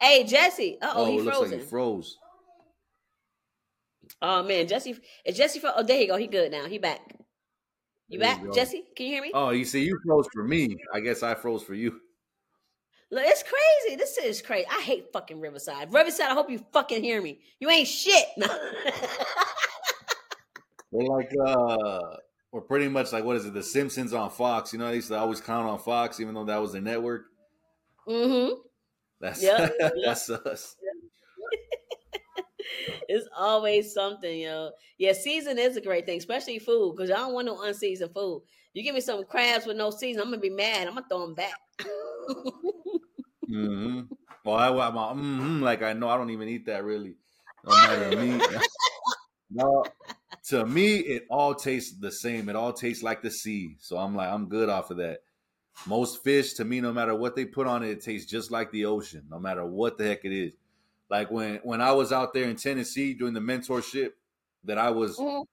hey, Jesse. Uh oh, he looks frozen. like he froze. oh man, Jesse is Jesse fro- Oh, there you go. He good now. He back. You There back, go. Jesse? Can you hear me? Oh, you see, you froze for me. I guess I froze for you. Look, it's crazy. This is crazy. I hate fucking Riverside. Riverside, I hope you fucking hear me. You ain't shit. No. (laughs) We're like, uh, we're pretty much like, what is it? The Simpsons on Fox. You know, I used to always count on Fox, even though that was the network. mm-hmm. That's Yep. (laughs) that's us. (laughs) It's always something, yo. Yeah, season is a great thing, especially food, because I don't want no unseasoned food. You give me some crabs with no season, I'm gonna be mad. I'm gonna throw them back. (laughs) mm-hmm. Well, I, I'm mm-hmm, like I know I don't even eat that really. No matter to me. (laughs) no, to me it all tastes the same. It all tastes like the sea. So I'm like I'm good off of that. Most fish to me, no matter what they put on it, it tastes just like the ocean. No matter what the heck it is. Like when when I was out there in Tennessee doing the mentorship, that I was Mhm.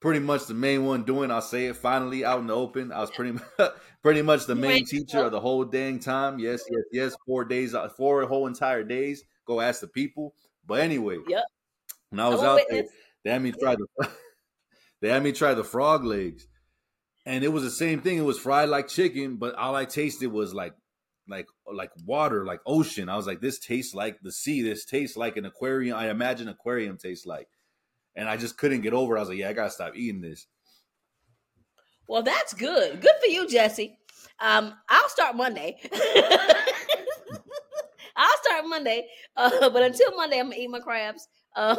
pretty much the main one doing. I'll say it finally out in the open. I was pretty much, (laughs) pretty much the main teacher of the whole dang time. Yes, yes, yes. Four days, uh, four whole entire days. Go ask the people. But anyway, Yep. when I was out there, they had me try the (laughs) they had me try the frog legs, and it was the same thing. It was fried like chicken, but all I tasted was like like like water, like ocean. I was like, this tastes like the sea. This tastes like an aquarium. I imagine aquarium tastes like, and I just couldn't get over. it. I was like, yeah, I gotta stop eating this. Well, that's good. Good for you, Jesse. Um, I'll start Monday. (laughs) I'll start Monday, uh, but until Monday, I'm gonna eat my crabs. Uh,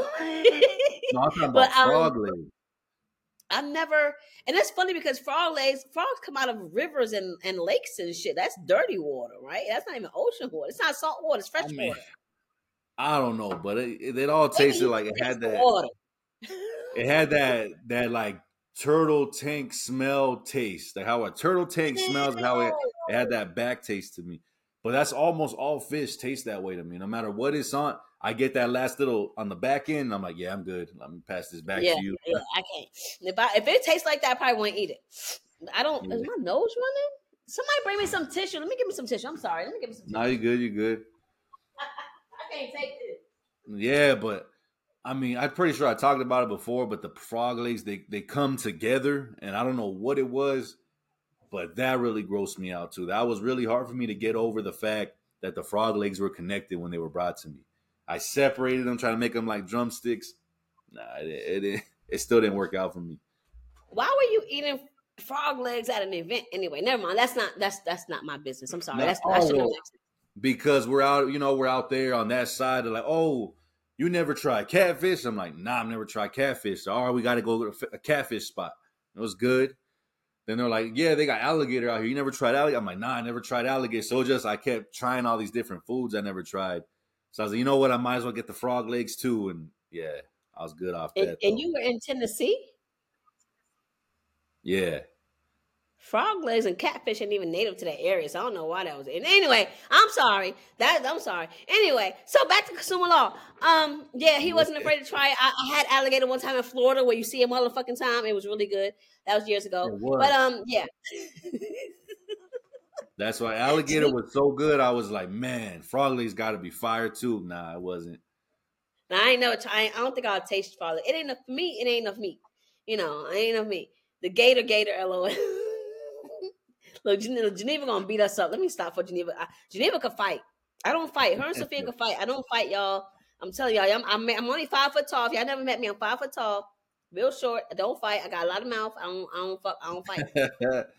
No, I'm talking (laughs) about But, um, legs. I've never, and that's funny because frog legs, frogs come out of rivers and, and lakes and shit. That's dirty water, right? That's not even ocean water. It's not salt water. It's fresh I mean, water. I don't know, but it, it, it all tasted like it had that. water. It had that that like turtle tank smell taste, like how a turtle tank smells. and How it, it had that back taste to me. But that's almost all fish taste that way to me. No matter what it's on, I get that last little on the back end. I'm like, yeah, I'm good. Let me pass this back yeah, to you. yeah, I can't. If I if it tastes like that, I probably won't eat it. I don't. Is my nose running? Somebody bring me some tissue. Let me give me some tissue. I'm sorry. Let me give me some. Tissue. No, you're good. You're good. (laughs) I can't take this. Yeah, but I mean, I'm pretty sure I talked about it before. But the frog legs, they they come together, and I don't know what it was, but that really grossed me out too. That was really hard for me to get over the fact that the frog legs were connected when they were brought to me. I separated them, trying to make them like drumsticks. Nah, it it, it still didn't work out for me. Why were you eating frog legs at an event anyway? Never mind. That's not. That's that's not my business. I'm sorry. No, that's oh, asked. because we're out, you know, we're out there on that side. They're like, oh, you never tried catfish? I'm like, nah, I've never tried catfish. So, all right, we got to go to a catfish spot. It was good. Then they're like, yeah, they got alligator out here. You never tried alligator? I'm like, nah, I never tried alligator. So just I kept trying all these different foods I never tried. So I was like, you know what? I might as well get the frog legs too. And yeah, I was good off And, that. and though. you were in Tennessee. yeah. Frog legs and catfish ain't even native to that area, so I don't know why that was. And anyway, I'm sorry. That I'm sorry. Anyway, so back to consumer law. Um, yeah, he wasn't afraid to try it. I, I had alligator one time in Florida where you see him all the fucking time. It was really good. That was years ago. Was. But um, yeah. (laughs) That's why alligator was so good. I was like, man, frog legs got to be fire too. Nah, it wasn't. I ain't never. I don't think I'll taste frog. leg. It ain't enough for me. It ain't enough meat. You know, it ain't enough meat. The gator, gator, lol. (laughs) Look, Geneva, Geneva gonna beat us up. Let me stop for Geneva. I, Geneva could fight. I don't fight. Her and Sophia could fight. I don't fight, y'all. I'm telling y'all, I'm, I'm, I'm only five foot tall. If y'all never met me, I'm five foot tall, real short. I don't fight. I got a lot of mouth. I don't, I don't fuck. I don't fight. (laughs)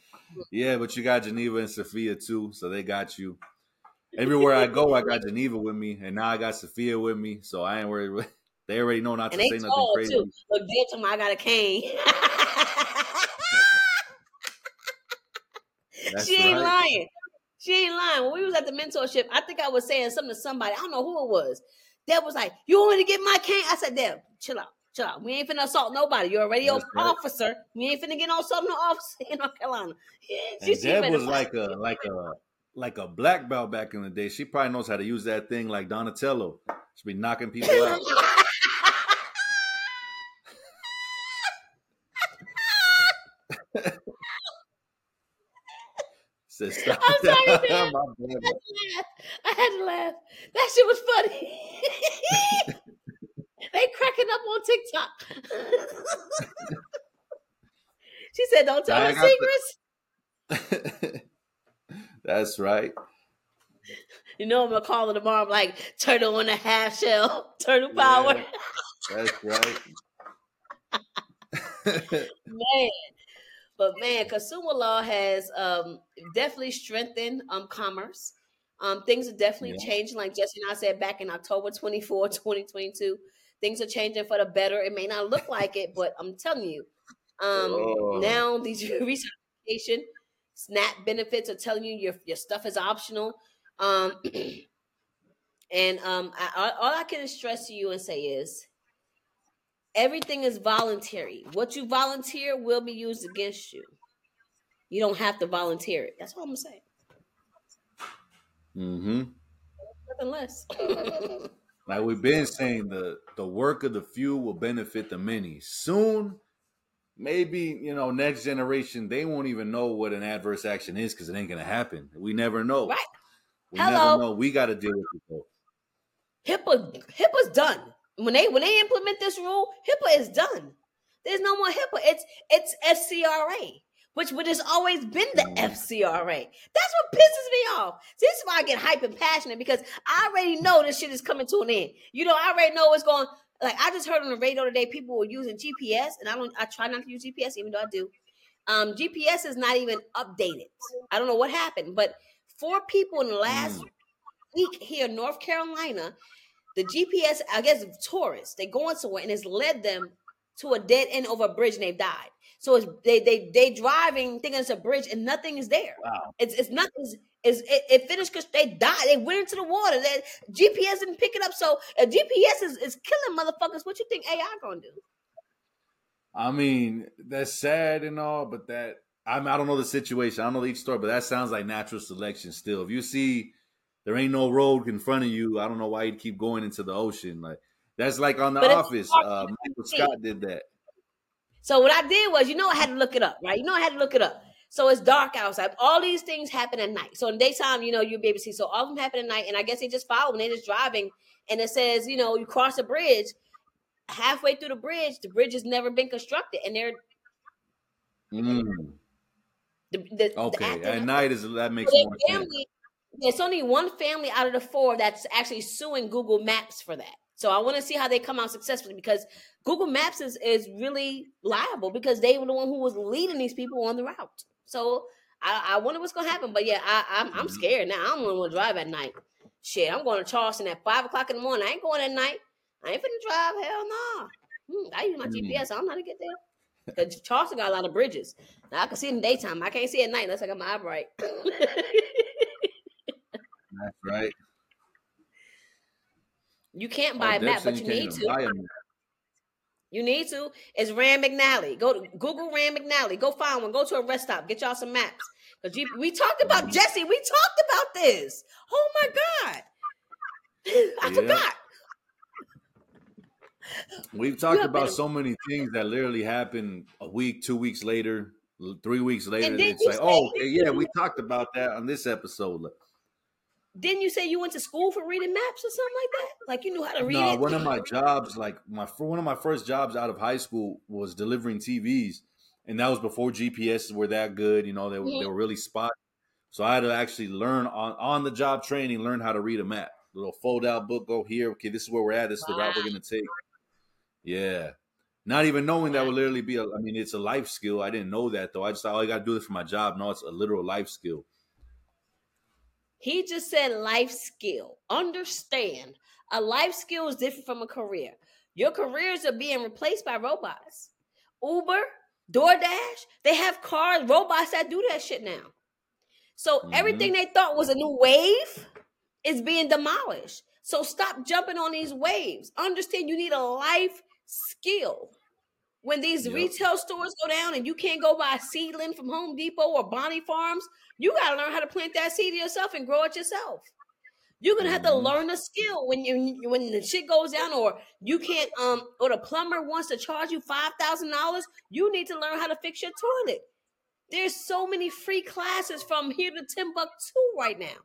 yeah, but you got Geneva and Sophia too, so they got you. Everywhere I go, I got Geneva with me, and now I got Sophia with me, so I ain't worried. (laughs) They already know not And to say nothing crazy. too. Look, to I got a cane. (laughs) She ain't right. lying. She ain't lying. When we was at the mentorship, I think I was saying something to somebody. I don't know who it was. Deb was like, "You want me to get my cane?" I said, "Deb, chill out, chill out. We ain't finna assault nobody. You're a radio officer. We ain't finna get no assault no officer (laughs) in North Carolina." Yeah, And she Deb was like a like a like a black belt back in the day. She probably knows how to use that thing like Donatello. She be knocking people out. (laughs) (laughs) Said, I'm sorry, man. I had to laugh. That shit was funny. They cracking up on TikTok. (laughs) she said, "Don't tell her got the- secrets." (laughs) That's right. You know, I'm gonna call her tomorrow. I'm like, turtle and a half shell, (laughs) turtle power. That's right. man. But man, consumer law has um, definitely strengthened um, commerce. Um, things are definitely Yeah. changing. Like Jesse and I said back in October 24, 2022, things are changing for the better. It may not look like it, but I'm telling you, um, Oh. now these (laughs) recertification SNAP benefits are telling you your, your stuff is optional. Um, (clears throat) and um, I, all- I can stress to you and say is everything is voluntary. What you volunteer will be used against you. You don't have to volunteer it. That's all I'm gonna say. hmm Nothing less. (laughs) Like we've been saying, the the work of the few will benefit the many. Soon, maybe you know, next generation they won't even know what an adverse action is because it ain't gonna happen. We never know. Right. We Hello. never know. We got to deal with it. Though. HIPAA HIPAA's done. When they when they implement this rule, HIPAA is done. There's no more HIPAA. It's it's SCRA. Which would has always been the. FCRA. That's what pisses me off. This is why I get hype and passionate because I already know this shit is coming to an end. You know, I already know it's going. Like I just heard on the radio today, people were using GPS, and I don't. I try not to use GPS, even though I do. Um, GPS is not even updated. I don't know what happened, but four people in the last Mm. week here in North Carolina, the GPS, I guess, tourists, they going somewhere and it's led them to a dead end over a bridge and they've died. So it's they they they driving thinking it's a bridge and nothing is there. Wow. It's it's nothing. It's, it, it finished because they died. They went into the water. That GPS didn't pick it up. So if GPS is, is killing motherfuckers, what you think AI gonna do? I mean, that's sad and all, but that I mean, I don't know the situation. I don't know each story, but that sounds like natural selection. Still, if you see there ain't no road in front of you, I don't know why you'd keep going into the ocean. Like that's like on The But Office. Uh, Michael. Scott did that. So what I did was, you know, I had to look it up, right? You know, I had to look it up. So it's dark outside. All these things happen at night. So in daytime, you know, you'll be able to see. So all of them happen at night, and I guess they just follow when they're just driving, and it says, you know, you cross a bridge. Halfway through the bridge, the bridge has never been constructed, and they're Mm, the, the, the okay, actors- at night is that makes So more their sense. family, there's only one family out of the four that's actually suing Google Maps for that. So I want to see how they come out successfully because Google Maps is, is really liable because they were the one who was leading these people on the route. So I, I wonder what's gonna happen. But yeah, I, I'm I'm Mhm. scared now. I don't want to drive at night. Shit, I'm going to Charleston at five o'clock in the morning. I ain't going at night. I ain't finna drive. Hell no. Hmm, I use my. GPS. I don't know how to get there. Because Charleston got a lot of bridges. Now I can see in the daytime. I can't see at night unless I got my eye bright. (laughs) That's right. you can't Oh, buy a map, but you can't need to. You need to. It's Rand McNally. Go to Google Rand McNally. Go find one. Go to a rest stop. Get y'all some maps. Cause you, we talked about Mhm. Jesse. We talked about this. Oh my god, (laughs) I Yeah. forgot. We've talked about been- so many things that literally happened a week, two weeks later, three weeks later. didn't It's like, oh, yeah, we talked about that on this episode. Didn't you say you went to school for reading maps or something like that? Like you knew how to read No, it? one of my jobs, like my one of my first jobs out of high school was delivering TVs, and that was before GPS were that good. You know, they were they Mhm. were really spot. So I had to actually learn on on the job training, learn how to read a map. little fold out book. Go here. Okay, this is where we're at. This is the route we're gonna take. Yeah, not even knowing that would literally be. A, I mean, it's a life skill. I didn't know that though. I just thought, oh, I got to do this for my job. No, it's a literal life skill. He just said life skill. Understand, a life skill is different from a career. Your careers are being replaced by robots. Uber, DoorDash, they have cars, robots that do that shit now. So Mhm. everything they thought was a new wave is being demolished. So stop jumping on these waves. Understand you need a life skill. When these Yep. retail stores go down and you can't go buy seedling from Home Depot or Bonnie Farms, you got to learn how to plant that seed yourself and grow it yourself. You're gonna have to Mhm. learn a skill when you when the shit goes down, or you can't um or the plumber wants to charge you five thousand dollars. You need to learn how to fix your toilet. There's so many free classes from here to Timbuktu right now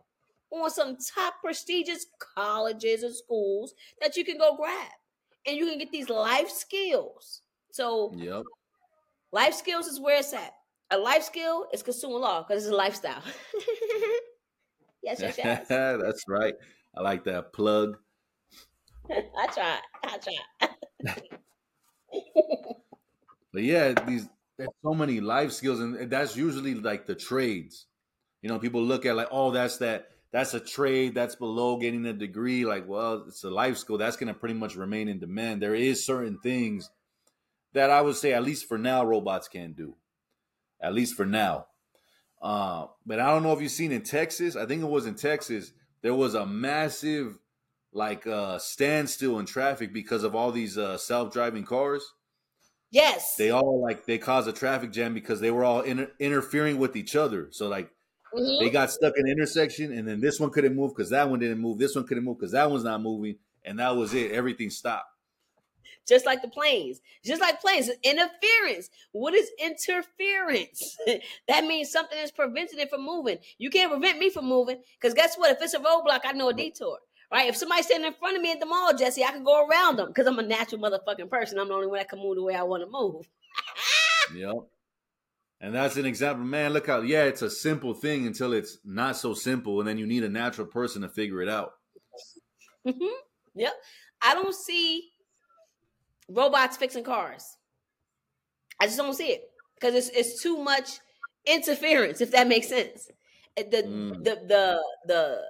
on some top prestigious colleges and schools that you can go grab, and you can get these life skills. So Yep. life skills is where it's at. A life skill is consumer law because it's a lifestyle. (laughs) yes, yes, yes. (laughs) That's right. I like that plug. (laughs) I try. I try. But yeah, these there's so many life skills, and that's usually like the trades. You know, people look at like, oh, that's that that's a trade that's below getting a degree. Like, well, it's a life skill that's going to pretty much remain in demand. There is certain things that I would say, at least for now, robots can't do. At least for now. Uh, but I don't know if you've seen in Texas. I think it was in Texas. There was a massive like uh standstill in traffic because of all these uh self-driving cars Yes. they all like they caused a traffic jam because they were all inter- interfering with each other. So like Mhm. they got stuck in an intersection, and then this one couldn't move because that one didn't move. This one couldn't move because that one's not moving, and that was it. Everything stopped. Just like the planes. Just like planes. Interference. What is interference? (laughs) that means something is preventing it from moving. You can't prevent me from moving because guess what? If it's a roadblock, I know a detour. Right? If somebody's standing in front of me at the mall, Jesse, I can go around them because I'm a natural motherfucking person. I'm the only one that can move the way I want to move. (laughs) Yep. And that's an example, man. Look how, yeah, it's a simple thing until it's not so simple, and then you need a natural person to figure it out. Mhm. Yep. I don't see robots fixing cars. I just don't see it because it's it's too much interference. If that makes sense, the Mm. the the the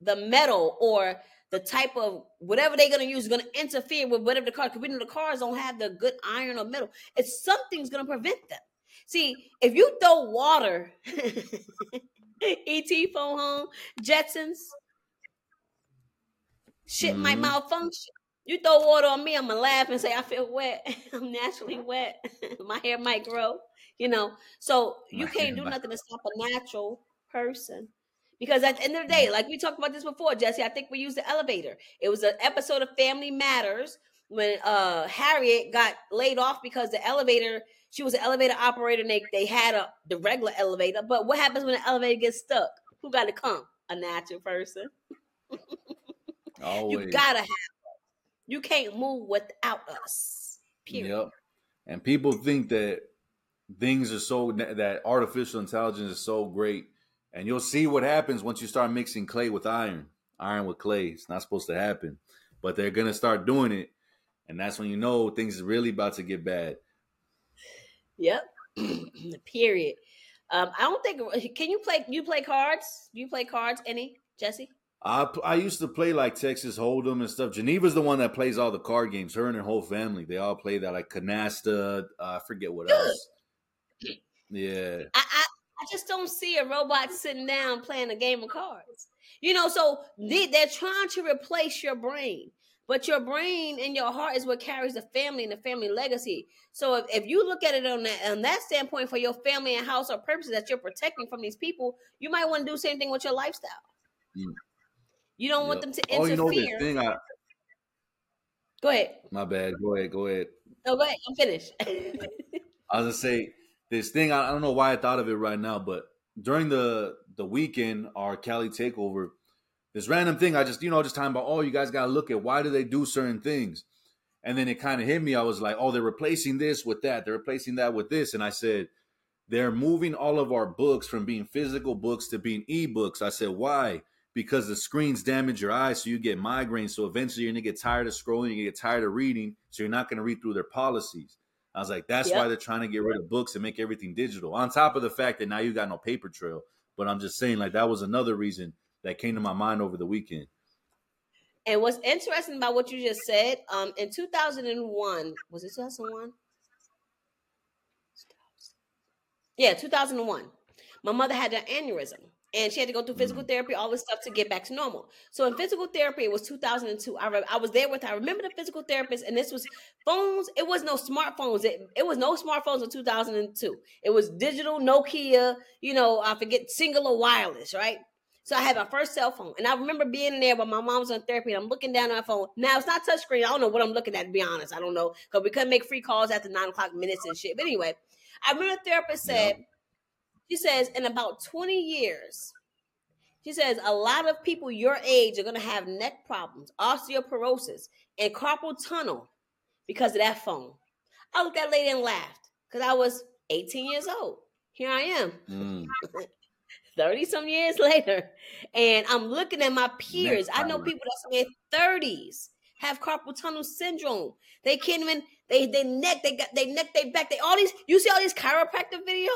the metal or the type of whatever they're gonna use is gonna interfere with whatever the car. Because we know the cars don't have the good iron or metal. It's something's gonna prevent them. See, if you throw water, (laughs) ET phone home, Jetsons, shit might Mhm. malfunction. You throw water on me, I'm gonna laugh and say I feel wet. (laughs) I'm naturally wet. (laughs) My hair might grow, you know. So you My can't do might- nothing to stop a natural person. Because at the end of the day, like we talked about this before, Jesse, I think we used the elevator. It was an episode of Family Matters when uh Harriet got laid off because the elevator, she was an elevator operator and they, they had a the regular elevator. But what happens when the elevator gets stuck? Who got to come? A natural person. (laughs) Always. You gotta have. You can't move without us. Period. Yep. And people think that things are so that artificial intelligence is so great, and you'll see what happens once you start mixing clay with iron, iron with clay. It's not supposed to happen, but they're gonna start doing it, and that's when you know things is really about to get bad. Yep. (clears throat) Period. Um, I don't think. Can you play? You play cards? Do you play cards? Any Jesse? I I used to play like Texas Hold'em and stuff. Geneva's the one that plays all the card games. Her and her whole family, they all play that like canasta. Uh, I forget what else. Yeah. I, I I just don't see a robot sitting down playing a game of cards. You know, so they, they're trying to replace your brain, but your brain and your heart is what carries the family and the family legacy. So if, if you look at it on that on that standpoint for your family and household purposes that you're protecting from these people, you might want to do the same thing with your lifestyle. Mm. You don't want Yep. them to interfere. Oh, you know thing. I Go ahead. my bad. Go ahead. Go ahead. No, go ahead. I'm finished. (laughs) I was gonna say this thing. I, I don't know why I thought of it right now, but during the the weekend, our Cali takeover, this random thing. I just you know just talking about. Oh, you guys gotta look at why do they do certain things, and then it kind of hit me. I was like, oh, they're replacing this with that. They're replacing that with this, and I said. They're moving all of our books from being physical books to being ebooks. I said, why? Because the screens damage your eyes, so you get migraines. So eventually, you're gonna get tired of scrolling, you get tired of reading, so you're not gonna read through their policies. I was like, that's why they're trying to get rid of books and make everything digital. On top of the fact that now you got no paper trail. But I'm just saying, like, that was another reason that came to my mind over the weekend. And what's interesting about what you just said, um, in 2001, was it 2001? Yeah, 2001. My mother had an aneurysm and she had to go through physical mm-hmm. therapy, all this stuff to get back to normal. So in physical therapy, it was 2002. I, re- I was there with. I remember the physical therapist, and this was phones. It was no smartphones. It, it was no smartphones in 2002. It was digital, Nokia, you know, I forget, Cingular wireless, right? So I had my first cell phone, and I remember being there when my mom was on therapy, and I'm looking down at my phone. Now it's not touchscreen. I don't know what I'm looking at to be honest. I don't know because we couldn't make free calls after nine o'clock minutes and shit. But anyway, I remember the therapist said, she says, in about 20 years, she says a lot of people your age are gonna have neck problems, osteoporosis, and carpal tunnel because of that phone. I looked at that lady and laughed because I was 18 years old. Here I am. Mm. (laughs) 30 some years later and i'm looking at my peers i know people that's in their 30s have carpal tunnel syndrome they can't even they they neck they got they neck they back they all these you see all these chiropractic videos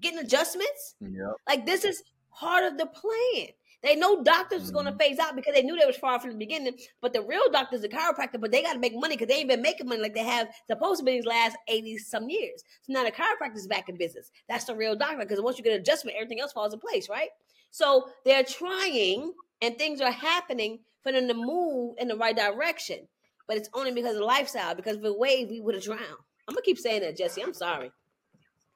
getting adjustments? Yep. like this is part of the plan. They know doctors was going to phase out because they knew they was far from the beginning but the real doctors the chiropractor but they got to make money because they ain't been making money like they have supposed to be these last 80 some years. So now the chiropractor's back in business. That's the real doctor because once you get an adjustment everything else falls in place right? So they're trying and things are happening for them to move in the right direction but it's only because of lifestyle because of the wave we would have drowned. I'm gonna keep saying that jesse. I'm sorry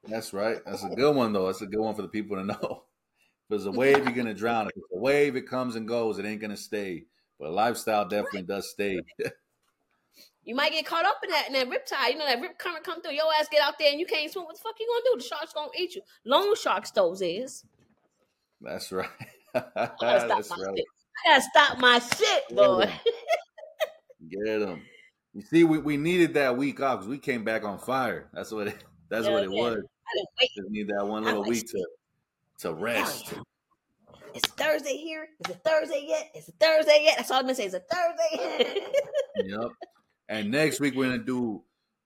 That's right. That's a good one, though. That's a good one for the people to know. (laughs) If it's a wave, you're gonna drown. If it's a wave, it comes and goes. It ain't gonna stay. But lifestyle definitely does stay. (laughs) You might get caught up in that in that rip tide. You know that rip current come through. Your ass get out there and you can't swim. What the fuck you gonna do? The sharks gonna eat you. Long sharks those is. That's right. (laughs) I gotta stop That's my right. shit. I gotta stop my shit, boy. Get them. You see, we, we needed that week off because we came back on fire. That's what it. That's Yeah, what it yeah. was. Just need that one little week to to rest. yeah. It's Thursday here. Is it Thursday yet? Is it Thursday yet? That's all I'm gonna say. Is it Thursday? Yep. And next week we're gonna do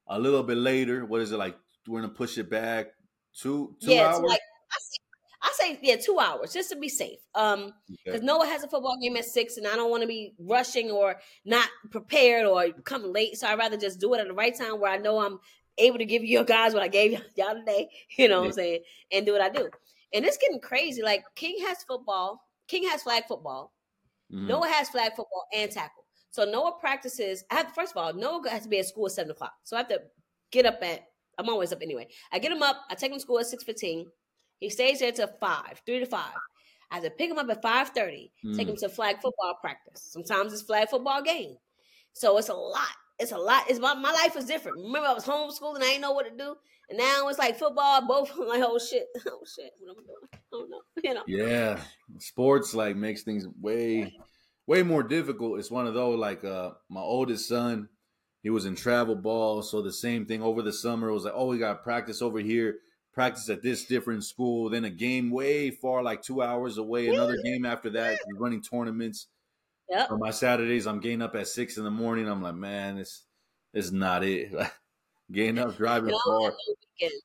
a little bit later. What is it like? We're gonna push it back two two yeah, hours. it's like I say, I say, yeah, two hours just to be safe. Um, because Okay. Noah has a football game at six, and I don't want to be rushing or not prepared or coming late. So I'd rather just do it at the right time where I know I'm able to give you guys what I gave y'all today. (laughs) You know what I'm saying? And do what I do. And it's getting crazy. Like King has football. King has flag football. Mhm. Noah has flag football and tackle. So Noah practices. I have first of all, Noah has to be at school at seven o'clock. So I have to get up at. I'm always up anyway. I get him up. I take him to school at six fifteen. He stays there till five, three to five. I have to pick him up at five thirty. Take him to flag football practice. Sometimes it's flag football game. So it's a lot. It's a lot. It's my, my life was different. Remember, I was homeschooled and I didn't know what to do. And now it's like football. Both I'm like, oh shit, (laughs) oh shit, what am I doing? I don't know. You know. Yeah, sports like makes things way, way more difficult. It's one of those like uh my oldest son, he was in travel ball, so the same thing over the summer. It was like, oh, we got practice over here, practice at this different school, then a game way far, like two hours away, another game after that. Running tournaments. Yep. On my Saturdays, I'm getting up at six in the morning. I'm like, man, this, this is not it. (laughs) getting up, (laughs) driving And I don't far. have no weekends.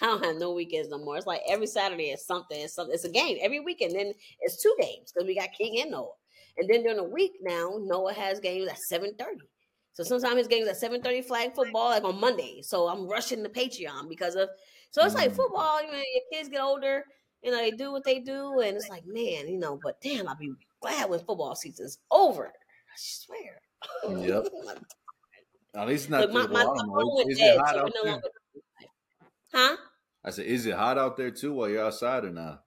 I don't have no weekends no more. It's like every Saturday is something. It's something. It's a game every weekend. Then it's two games because we got King and Noah. And then during the week now, Noah has games at seven thirty. So sometimes his games at seven thirty flag football, like on Monday. So I'm rushing the Patreon because of. So it's like Mm. football. You know, your kids get older. You know, they do what they do, and it's like, man, you know. But damn, I'll be glad when football season's over. I swear. Yep. (laughs) At least not. Look, my, my, I my don't know. phone Is it hot so out there? Huh? I said, is it hot out there too while you're outside or not?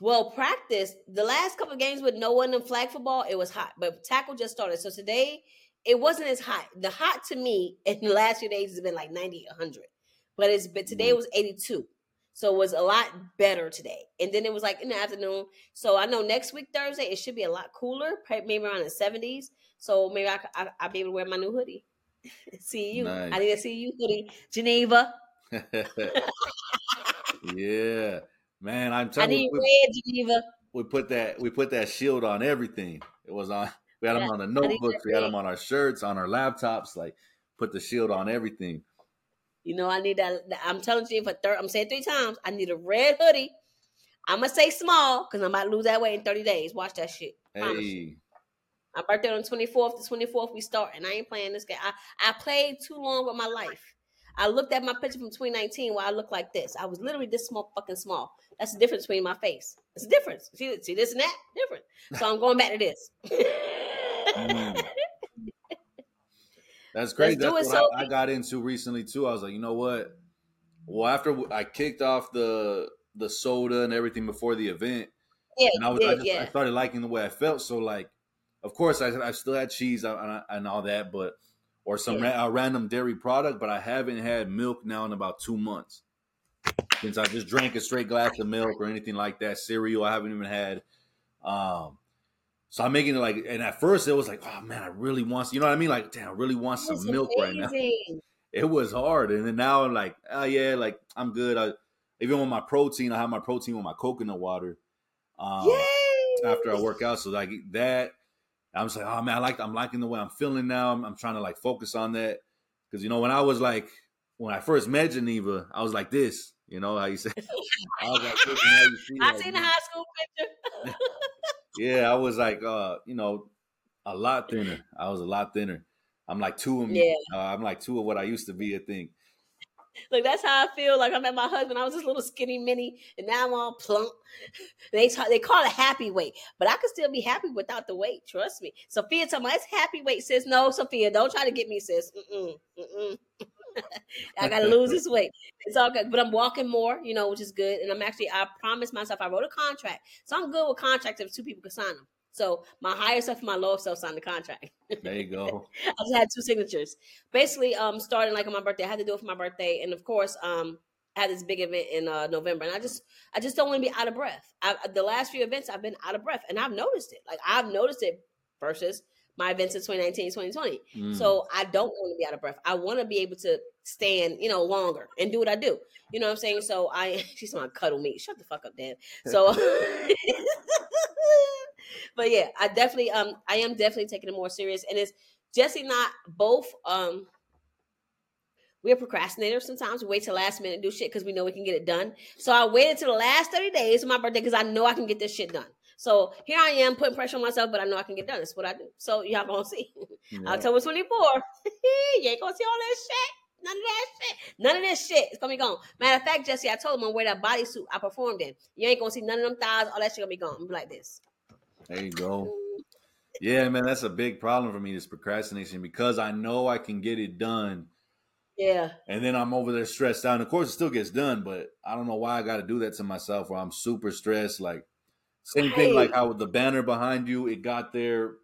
Well, practice the last couple of games with no one in flag football, it was hot, but tackle just started. So today, it wasn't as hot. The hot to me in the last few days has been like 90, 100, but it's but today mm-hmm. it was 82. So it was a lot better today. And then it was like in the afternoon. So I know next week, Thursday, it should be a lot cooler, maybe around the 70s. So maybe I, I, I'll be able to wear my new hoodie. (laughs) see you. Nice. I need to see you, hoodie. Geneva. (laughs) yeah, man, I'm I telling need you, we, red Geneva. we put that we put that shield on everything. It was on. We had them on the notebooks. We had them on our shirts, on our laptops. Like, put the shield on everything. You know, I need that. I'm telling you for third. I'm saying three times. I need a red hoodie. I'm gonna say small because I'm about to lose that weight in 30 days. Watch that shit. Hey, My birthday on the 24th. The 24th we start, and I ain't playing this game. I I played too long with my life. I looked at my picture from 2019 where I look like this. I was literally this small, fucking small. That's the difference between my face. It's a difference. See, see this and that different. So I'm going back to this. Mm. (laughs) that's crazy. That's what I, I got into recently too. I was like, you know what? Well, after I kicked off the the soda and everything before the event, yeah, and I was yeah, I, just, yeah. I started liking the way I felt. So like, of course, I I still had cheese and, and- and all that, but or some Yeah. ra- a random dairy product, but I haven't had milk now in about two months since I just drank a straight glass of milk or anything like that. Cereal I haven't even had. Um, so I'm making it like, and at first it was like, oh man, I really want, you know what I mean? Like, damn, I really want some milk right now. It was hard, and then now I'm like, oh yeah, like I'm good. I even with my protein, I have my protein with my coconut water. Um, after I work out. So like that, I'm just like, oh man, I like I'm liking the way I'm feeling now. I'm, I'm trying to like focus on that because you know when I was like when I first met Geneva, I was like this. You know how you say? (laughs) I was like, this, and you see, I seen the high school picture. (laughs) yeah, I was like, uh, you know, a lot thinner. I was a lot thinner. I'm like two of Yeah. Uh, I'm like two of what I used to be. I think. Look, that's how I feel. Like I met my husband. I was this little skinny mini, and now I'm all plump. (laughs) They ta- they call it happy weight, but I could still be happy without the weight. Trust me. Sophia told me it's happy weight. Sis, no, Sophia, don't try to get me, sis. Mm-mm, mm-mm. (laughs) I gotta lose this weight. It's all good, but I'm walking more, you know, which is good. And I'm actually, I promised myself, I wrote a contract, so I'm good with contracts if two people can sign them. So my higher self and my lower self signed the contract. There you go. (laughs) I just had two signatures. Basically, um, starting like on my birthday, I had to do it for my birthday, and of course, um, I had this big event in uh, November, and I just, I just don't want to be out of breath. I, the last few events, I've been out of breath, and I've noticed it. Like I've noticed it versus my events in 2019, 2020. Mm. So I don't want to be out of breath. I want to be able to stand, you know, longer and do what I do. You know what I'm saying? So I (laughs) she's gonna cuddle me. Shut the fuck up, Dan. So (laughs) but yeah, I definitely um I am definitely taking it more serious. And it's Jesse not both um we're procrastinators sometimes. We wait till last minute to do shit because we know we can get it done. So I waited till the last 30 days of my birthday because I know I can get this shit done. So here I am putting pressure on myself, but I know I can get done. That's what I do. So y'all gonna see. Yeah. October 24. (laughs) you ain't gonna see all that shit. None of that shit. None of this shit is gonna be gone. Matter of fact, Jesse, I told him I'm gonna wear that bodysuit I performed in. You ain't gonna see none of them thighs. All that shit gonna be gone. I'm like this. There you go. Mm-hmm. Yeah, man, that's a big problem for me. This procrastination because I know I can get it done, Yeah. and then I'm over there stressed out. And of course, it still gets done, but I don't know why I got to do that to myself. Where I'm super stressed. Like same thing, like how with the banner behind you, it got there.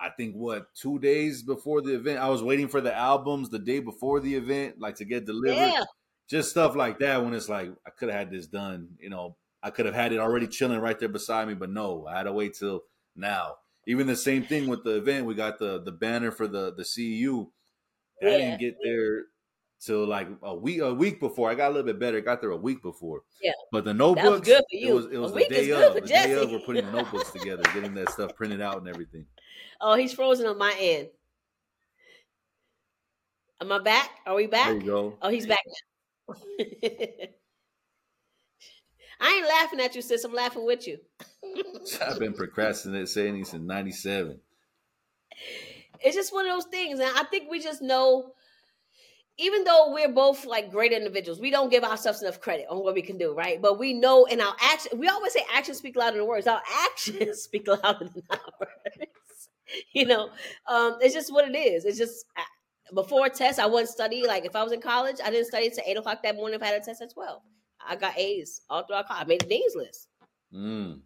I think what two days before the event. I was waiting for the albums the day before the event, like to get delivered. Yeah. Just stuff like that. When it's like I could have had this done. You know, I could have had it already chilling right there beside me, but no, I had to wait till now. Even the same thing with the event. We got the the banner for the the CEU. That Yeah. didn't get there till like a week a week before. I got a little bit better. Got there a week before. Yeah. But the notebooks, good for it was it was the day of. The day of, we're putting the notebooks together, getting that stuff printed out and everything. (laughs) Oh, he's frozen on my end. Am I back? Are we back? There you go. Oh, he's back. (laughs) I ain't laughing at you, sis. I'm laughing with you. (laughs) I've been procrastinating saying since '97. it's just one of those things, and I think we just know. Even though we're both like great individuals, we don't give ourselves enough credit on what we can do, right? But we know in our action, we always say actions speak louder than words. Our (laughs) actions speak louder than our words. (laughs) You know, um, it's just what it is. It's just uh, before test, I wouldn't study. Like if I was in college, I didn't study until eight o'clock that morning. If I had a test at twelve, I got A's all throughout college. I made the dean's list. Mm.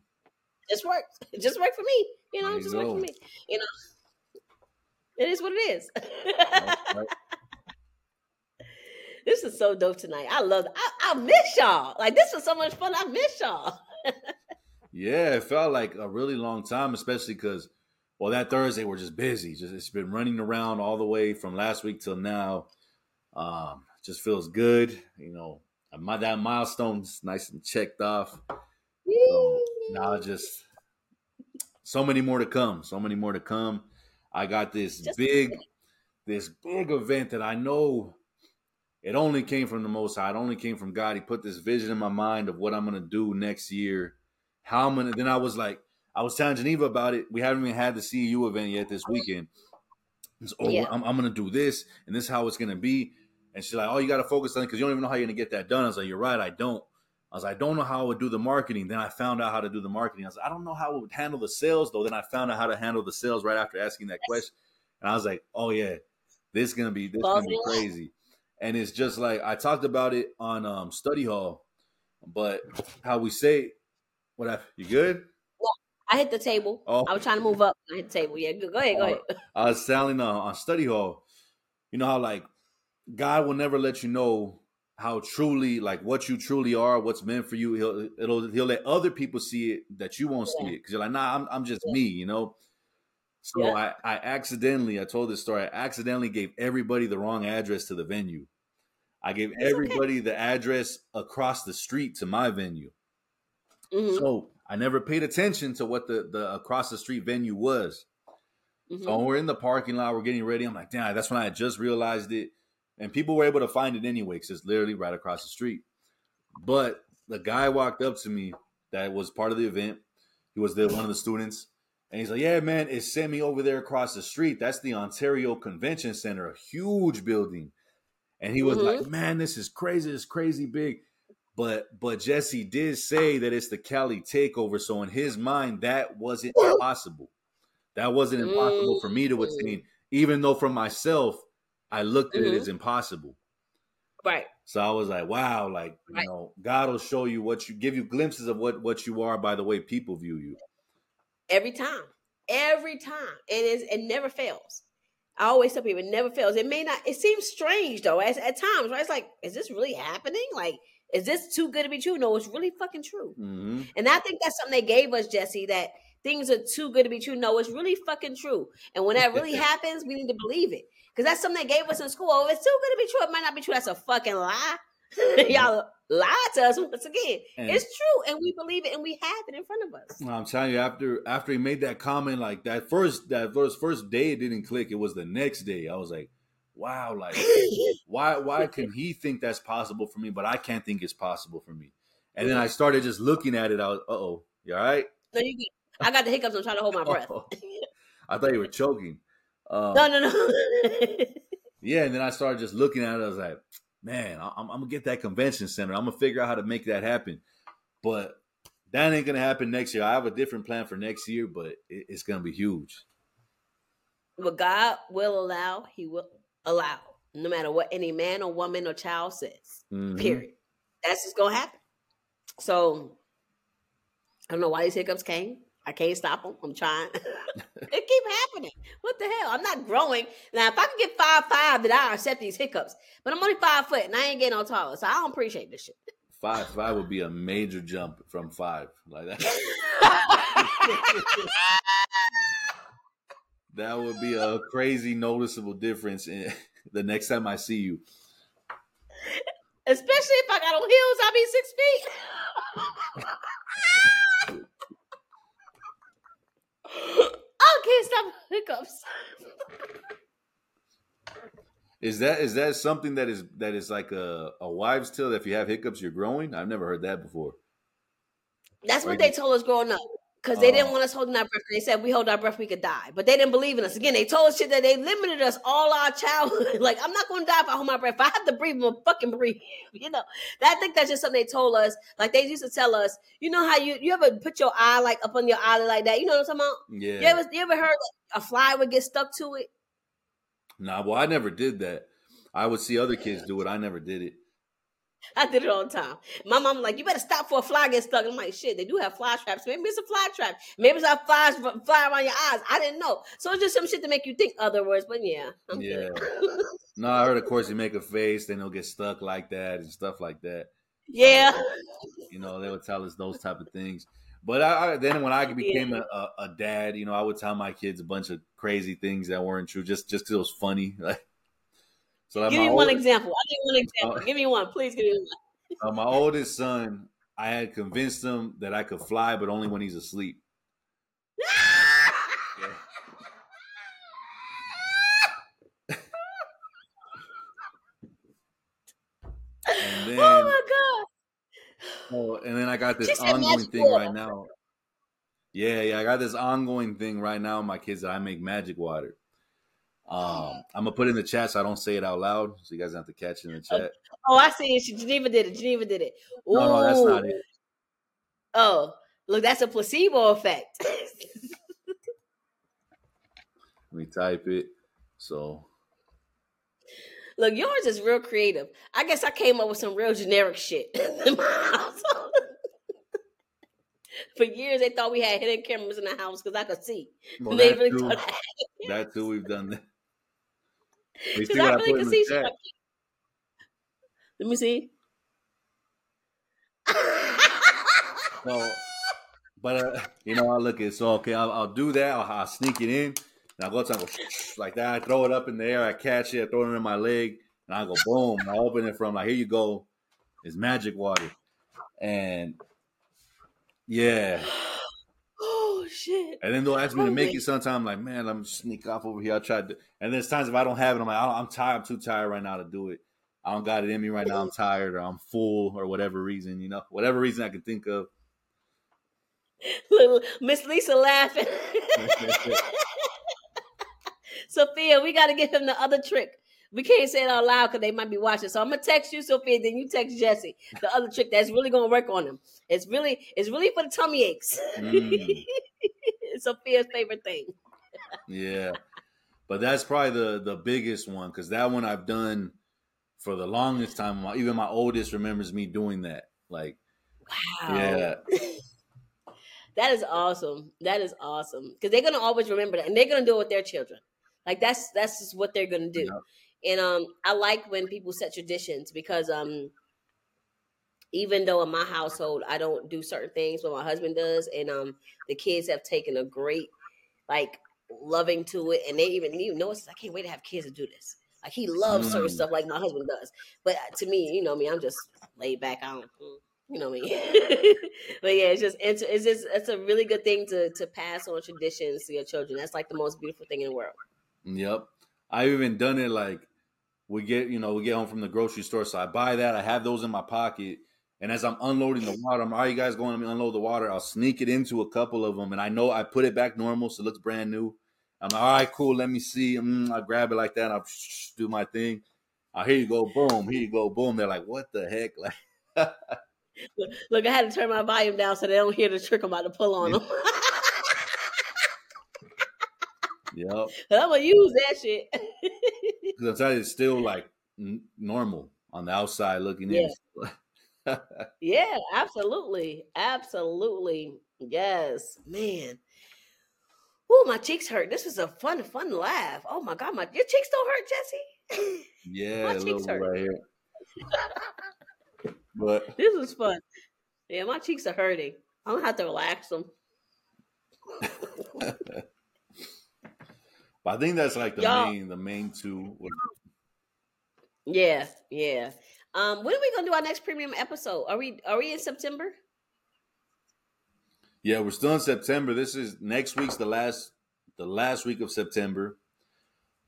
Just worked. It just worked for me. You know, There it you just worked for me. You know, it is what it is. (laughs) Right. This is so dope tonight. I love. I, I miss y'all. Like this was so much fun. I miss y'all. Yeah, it felt like a really long time, especially because, well, that Thursday we're just busy. Just it's been running around all the way from last week till now. Um, just feels good, you know. My that milestone's nice and checked off. So now just so many more to come. So many more to come. I got this Just- big, this big event that I know it only came from the Most High. It only came from God. He put this vision in my mind of what I'm gonna do next year. How I'm gonna. Then I was like, I was telling Geneva about it. We haven't even had the CEU event yet this weekend. It's, oh, Yeah. I'm, I'm gonna do this, and this is how it's gonna be. And she's like, "Oh, you got to focus on it because you don't even know how you're gonna get that done." I was like, "You're right, I don't." I was like, "I don't know how I would do the marketing." Then I found out how to do the marketing. I was like, "I don't know how I would handle the sales though." Then I found out how to handle the sales right after asking that question, and I was like, "Oh yeah, this is gonna be this is gonna be Balls in the crazy." And it's just like I talked about it on um, study hall, but how we say, "What? I, you good?" I hit the table. Oh. I was trying to move up. I hit the table. Yeah, go, go ahead. Go ahead. I was telling uh, on study hall, you know how like God will never let you know how truly like what you truly are, what's meant for you. He'll it'll he'll let other people see it that you won't see it because you're like, nah, I'm I'm just me, you know. So Yeah. I I accidentally I told this story. I accidentally gave everybody the wrong address to the venue. I gave It's okay. everybody the address across the street to my venue. Mhm, So I never paid attention to what the the across the street venue was. mhm. So we're in the parking lot, we're getting ready. I'm like, damn, that's when I just realized it. And people were able to find it anyway because it's literally right across the street. But the guy walked up to me that was part of the event. He was the one of the students. And he's like, Yeah, man, it sent me over there across the street. That's the Ontario Convention Center, a huge building. And he was Mhm. like, Man, this is crazy. It's crazy big. But but Jesse did say that it's the Cali takeover. So in his mind, that wasn't impossible. That wasn't impossible for me to attain, even though for myself, I looked at it Mhm. as impossible. Right. So I was like, wow, like you Right. know, God will show you what you give you glimpses of what what you are by the way people view you. Every time. Every time. And it's, it never fails. I always tell people it never fails. It may not, it seems strange though, as, at times, right? It's like, is this really happening? Like, is this too good to be true? No, it's really fucking true. hmm And I think that's something they gave us, Jesse, that things are too good to be true. No, it's really fucking true. And when that really (laughs) happens, we need to believe it. Because that's something they gave us in school. Oh, it's too good to be true. It might not be true. That's a fucking lie. (laughs) Y'all lie to us once again. And- it's true, and we believe it, and we have it in front of us. I'm telling you, after after he made that comment, like that first that first first day, it didn't click. It was the next day. I was like, wow, like (laughs) why why can he think that's possible for me, but I can't think it's possible for me? And then I started just looking at it. I was, uh oh, you all right? No, you I got the hiccups. I'm trying to hold my breath. (laughs) I thought you were choking. Um, No, no, no. Yeah, and then I started just looking at it. I was like, man, I- I'm, I'm gonna get that convention center. I'm gonna figure out how to make that happen. But that ain't gonna happen next year. I have a different plan for next year, but it, it's gonna be huge. what God will allow, He will allow, no matter what any man or woman or child says. Mhm. Period. That's just gonna happen. So I don't know why these hiccups came. I can't stop them. I'm trying. (laughs) (laughs) it keep happening. What the hell? I'm not growing. Now, if I can get five five, then I accept these hiccups. But I'm only five foot, and I ain't getting no taller, so I don't appreciate this shit. Five five would be a major jump from five like that. (laughs) that would be a crazy noticeable difference in the next time I see you. Especially if I got on heels, I'll be six feet. I can't stop hiccups. Is that is that something that is that is like a, a wives' tale that if you have hiccups you're growing? I've never heard that before. That's what Right. they told us growing up. Because they didn't Oh. want us holding our breath. They said we hold our breath, we could die. But they didn't believe in us. Again, they told us shit that they limited us all our childhood. (laughs) like, I'm not going to die if I hold my breath. If I have to breathe, I'm going to fucking breathe. (laughs) You know, I think that's just something they told us. Like, they used to tell us, you know how you, you ever put your eye like up on your eyelid like that? You know what I'm talking about? Yeah. You ever, you ever heard like, a fly would get stuck to it? Nah, well, I never did that. I would see other kids do it. I never did it. I did it all the time. My mom like, you better stop for a fly get stuck. I'm like, shit, they do have fly traps. Maybe it's a fly trap. Maybe it's a flies fly around your eyes. I didn't know. So it's just some shit to make you think other words. But yeah, I'm Yeah. (laughs) No, I heard, of course, you make a face, then they'll get stuck like that and stuff like that. yeah. You know, they would tell us those type of things. But I, I then when I became a, a, a dad, you know, I would tell my kids a bunch of crazy things that weren't true, just just 'cause it was funny. (laughs) Like, so like Give me one oldest- example. I need one example. Oh. Give me one, please. Give me one. (laughs) uh, my oldest son, I had convinced him that I could fly, but only when he's asleep. (laughs) And then, (laughs) oh my god. oh, and then I got this ongoing thing water. right now. Yeah, yeah, I got this ongoing thing right now. My kids that I make magic water. Um, I'm gonna put it in the chat so I don't say it out loud, so you guys have to catch it in the chat. Oh, I see it. Geneva did it. Geneva did it. Ooh. No, no, that's not it. Oh, look, that's a placebo effect. (laughs) Let me type it. So Look, yours is real creative. I guess I came up with some real generic shit (laughs) in my house. (laughs) For years, they thought we had hidden cameras in the house because I could see. well, they really too, thought I had that too, we've done that. You Because I I really put in could the see. chat? Let me see. (laughs) So, but uh, you know, I look at so okay. I'll, I'll do that. I'll, I'll sneak it in, and I'll go to go (laughs) like that. I throw it up in the air. I catch it. I throw it in my leg, and I go boom. And I open it from like here you go. It's magic water, and yeah. Shit! And then they'll ask me to make it sometime. I'm like, man, I'm sneak off over here. I'll try to. And there's times if I don't have it, I'm like, I'm tired. I'm too tired right now to do it. I don't got it in me right now. I'm tired or I'm full or whatever reason, you know, whatever reason I can think of. (laughs) Little Miss Lisa laughing. (laughs) (laughs) Sophia, we got to give him the other trick. We can't say it out loud because they might be watching. So I'm gonna text you, Sophia. Then you text Jesse. The other trick that's really gonna work on them. It's really, it's really for the tummy aches. Mm. it's (laughs) Sophia's favorite thing. Yeah, but that's probably the the biggest one because that one I've done for the longest time. Even my oldest remembers me doing that. Like, Wow. yeah, (laughs) That is awesome. That is awesome. Because they're gonna always remember that, and they're gonna do it with their children. Like that's that's just what they're gonna do. And um, I like when people set traditions because um, even though in my household I don't do certain things, but my husband does, and um, the kids have taken a great like loving to it, and they even even know it's I can't wait to have kids to do this. Like he loves certain Mm. stuff like my husband does, but uh, to me, you know me, I'm just laid back. I don't, mm, you know me. (laughs) but yeah, it's just it's, it's just it's a really good thing to to pass on traditions to your children. That's like the most beautiful thing in the world. Yep. I've even done it like we get, you know, we get home from the grocery store. So I buy that. I have those in my pocket. And as I'm unloading the water, I'm, all right, you guys going to unload the water? I'll sneak it into a couple of them. And I know I put it back normal. So it looks brand new. I'm like, all right, cool. Let me see. Mm, I grab it like that. I'll (laughs) do my thing. Uh, here you go. Boom. Here you go. Boom. They're like, what the heck? Like, (laughs) Look, look, I had to turn my volume down so they don't hear the trick I'm about to pull on them. (laughs) yep. I'm gonna use that shit. Because it's still like n- normal on the outside looking Yeah. in. (laughs) yeah, absolutely, absolutely, yes, man. Oh, my cheeks hurt. This was a fun, fun laugh. Oh my god, my your cheeks don't hurt, Jesse. (laughs) Yeah, My cheeks hurt. right here. (laughs) But this was fun. Yeah, my cheeks are hurting. I'm gonna have to relax them. But I think that's like the Y'all- main the main two. Yeah, yeah. Um, when are we gonna do our next premium episode? Are we are we in September? Yeah, we're still in September. This is next week's the last the last week of September.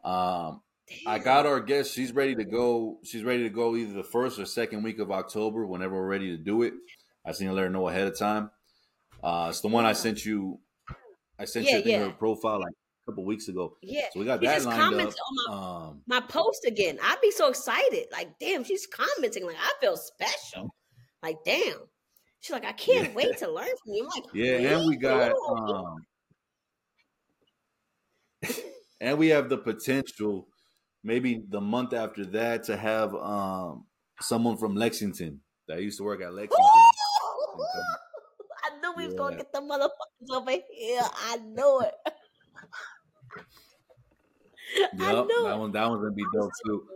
Um I got our guest. She's ready to go. She's ready to go either the first or second week of October, whenever we're ready to do it. I just need to let her know ahead of time. Uh, it's the one I sent you. I sent Yeah, you yeah. her profile a couple weeks ago. Yeah. So we got She that just lined commented up. on my Um, my post again. I'd be so excited. Like, damn, she's commenting. Like, I feel special. Like, damn. She's like, I can't Yeah. wait to learn from you. I'm like, yeah, and we got um, and we have the potential, maybe the month after that, to have um someone from Lexington that used to work at Lexington. (laughs) I knew we was gonna get the motherfuckers over here. I knew it. (laughs) Yep, that one that one's gonna be dope too.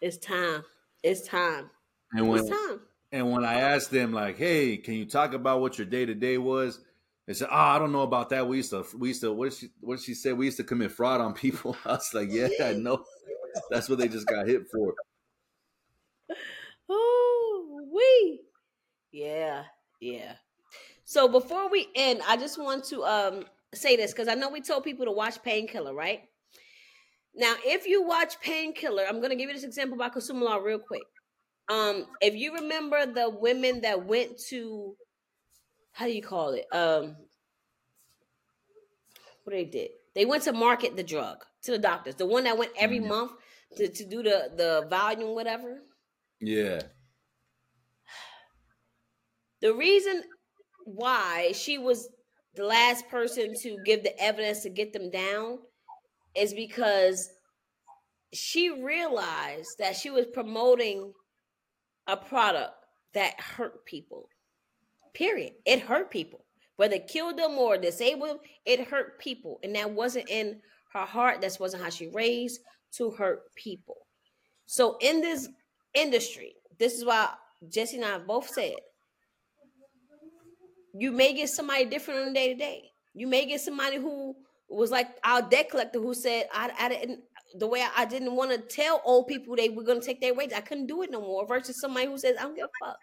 It's time. It's time. And when It's time. and when I asked them like, "Hey, can you talk about what your day to day was?" They said, "Oh, I don't know about that. We used to we used to what did she what did she say? We used to commit fraud on (laughs) people." I was like, "Yeah, I know. (laughs) That's what they just got hit for." Oh, we. Yeah, yeah. So before we end, I just want to um say this because I know we told people to watch Painkiller, right? Now, if you watch Painkiller, I'm gonna give you this example about consumer law real quick. Um, if you remember the women that went to how do you call it? Um what they did. They went to market the drug to the doctors. The one that went every Mhm. month to, to do the the volume, whatever. Yeah, The reason why she was the last person to give the evidence to get them down is because she realized that she was promoting a product that hurt people. Period. It hurt people. Whether it killed them or disabled them, it hurt people. And that wasn't in her heart. That wasn't how she raised to hurt people. So in this industry, this is why Jesse and I both said you may get somebody different on a day to day. You may get somebody who was like our debt collector who said, I, I didn't, the way I, I didn't want to tell old people they were going to take their wages. I couldn't do it no more. Versus somebody who says, I don't give a fuck.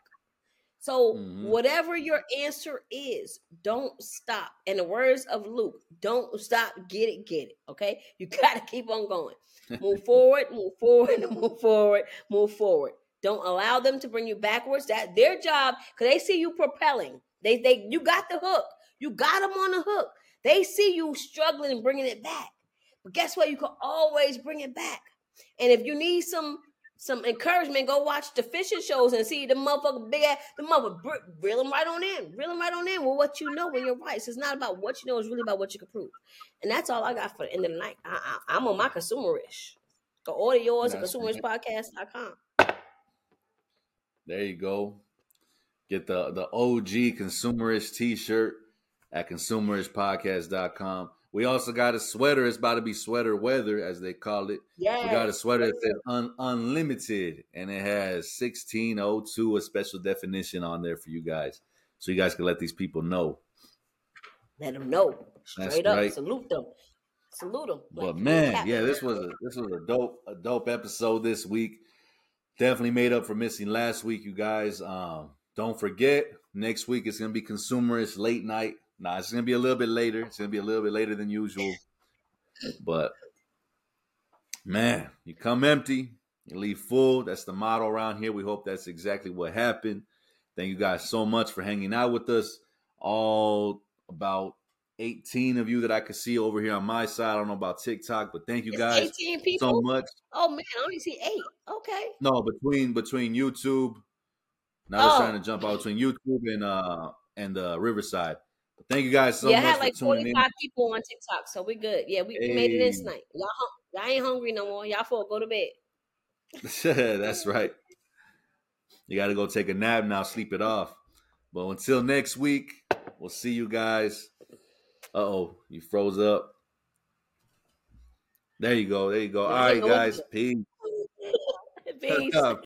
So, Mhm. whatever your answer is, don't stop. In the words of Luke, don't stop. Get it, get it. Okay. You (laughs) got to keep on going. Move (laughs) forward, move forward, (laughs) move forward, move forward. Don't allow them to bring you backwards. That their job, because they see you propelling. They they you got the hook. You got them on the hook. They see you struggling and bringing it back. But guess what? You can always bring it back. And if you need some some encouragement, go watch the fishing shows and see the motherfucker big ass, the mother reel them right on in, reel them right on in with what you know when you're right. So it's not about what you know; it's really about what you can prove. And that's all I got for the end of the night. I, I'm on my consumerish. Go order yours at consumerishpodcast.com. there you go. Get the the OG Consumerish T-shirt at consumerishpodcast.com. We also got a sweater. It's about to be sweater weather, as they call it. Yeah. We got a sweater that says un- unlimited, and it has 1602, a special definition on there for you guys, so you guys can let these people know. Let them know. That's Straight up. right. Salute them. Salute them. But man, yeah, this was a this was a dope a dope episode this week. Definitely made up for missing last week, you guys. Um, don't forget next week it's gonna be Consumerish late night. Nah, it's gonna be a little bit later. It's gonna be a little bit later than usual. But man, you come empty, you leave full. That's the motto around here. We hope that's exactly what happened. Thank you guys so much for hanging out with us. All about 18 of you that I could see over here on my side. I don't know about TikTok, but thank you It's guys 18 so much. oh man, I only see eight. Okay. No, between between YouTube. Now they're Oh. trying to jump out between YouTube and uh and uh Riverside. But thank you guys so yeah, I had like for tuning 45 people on TikTok, so we're good. Yeah, we, we made it in Hey. tonight. Y'all, y'all ain't hungry no more. Y'all four go to bed. (laughs) That's right. You got to go take a nap now, sleep it off. But until next week, we'll see you guys. Uh oh, you froze up. There you go. There you go. All Yeah, right, guys. Peace. (laughs) (laughs) Peace.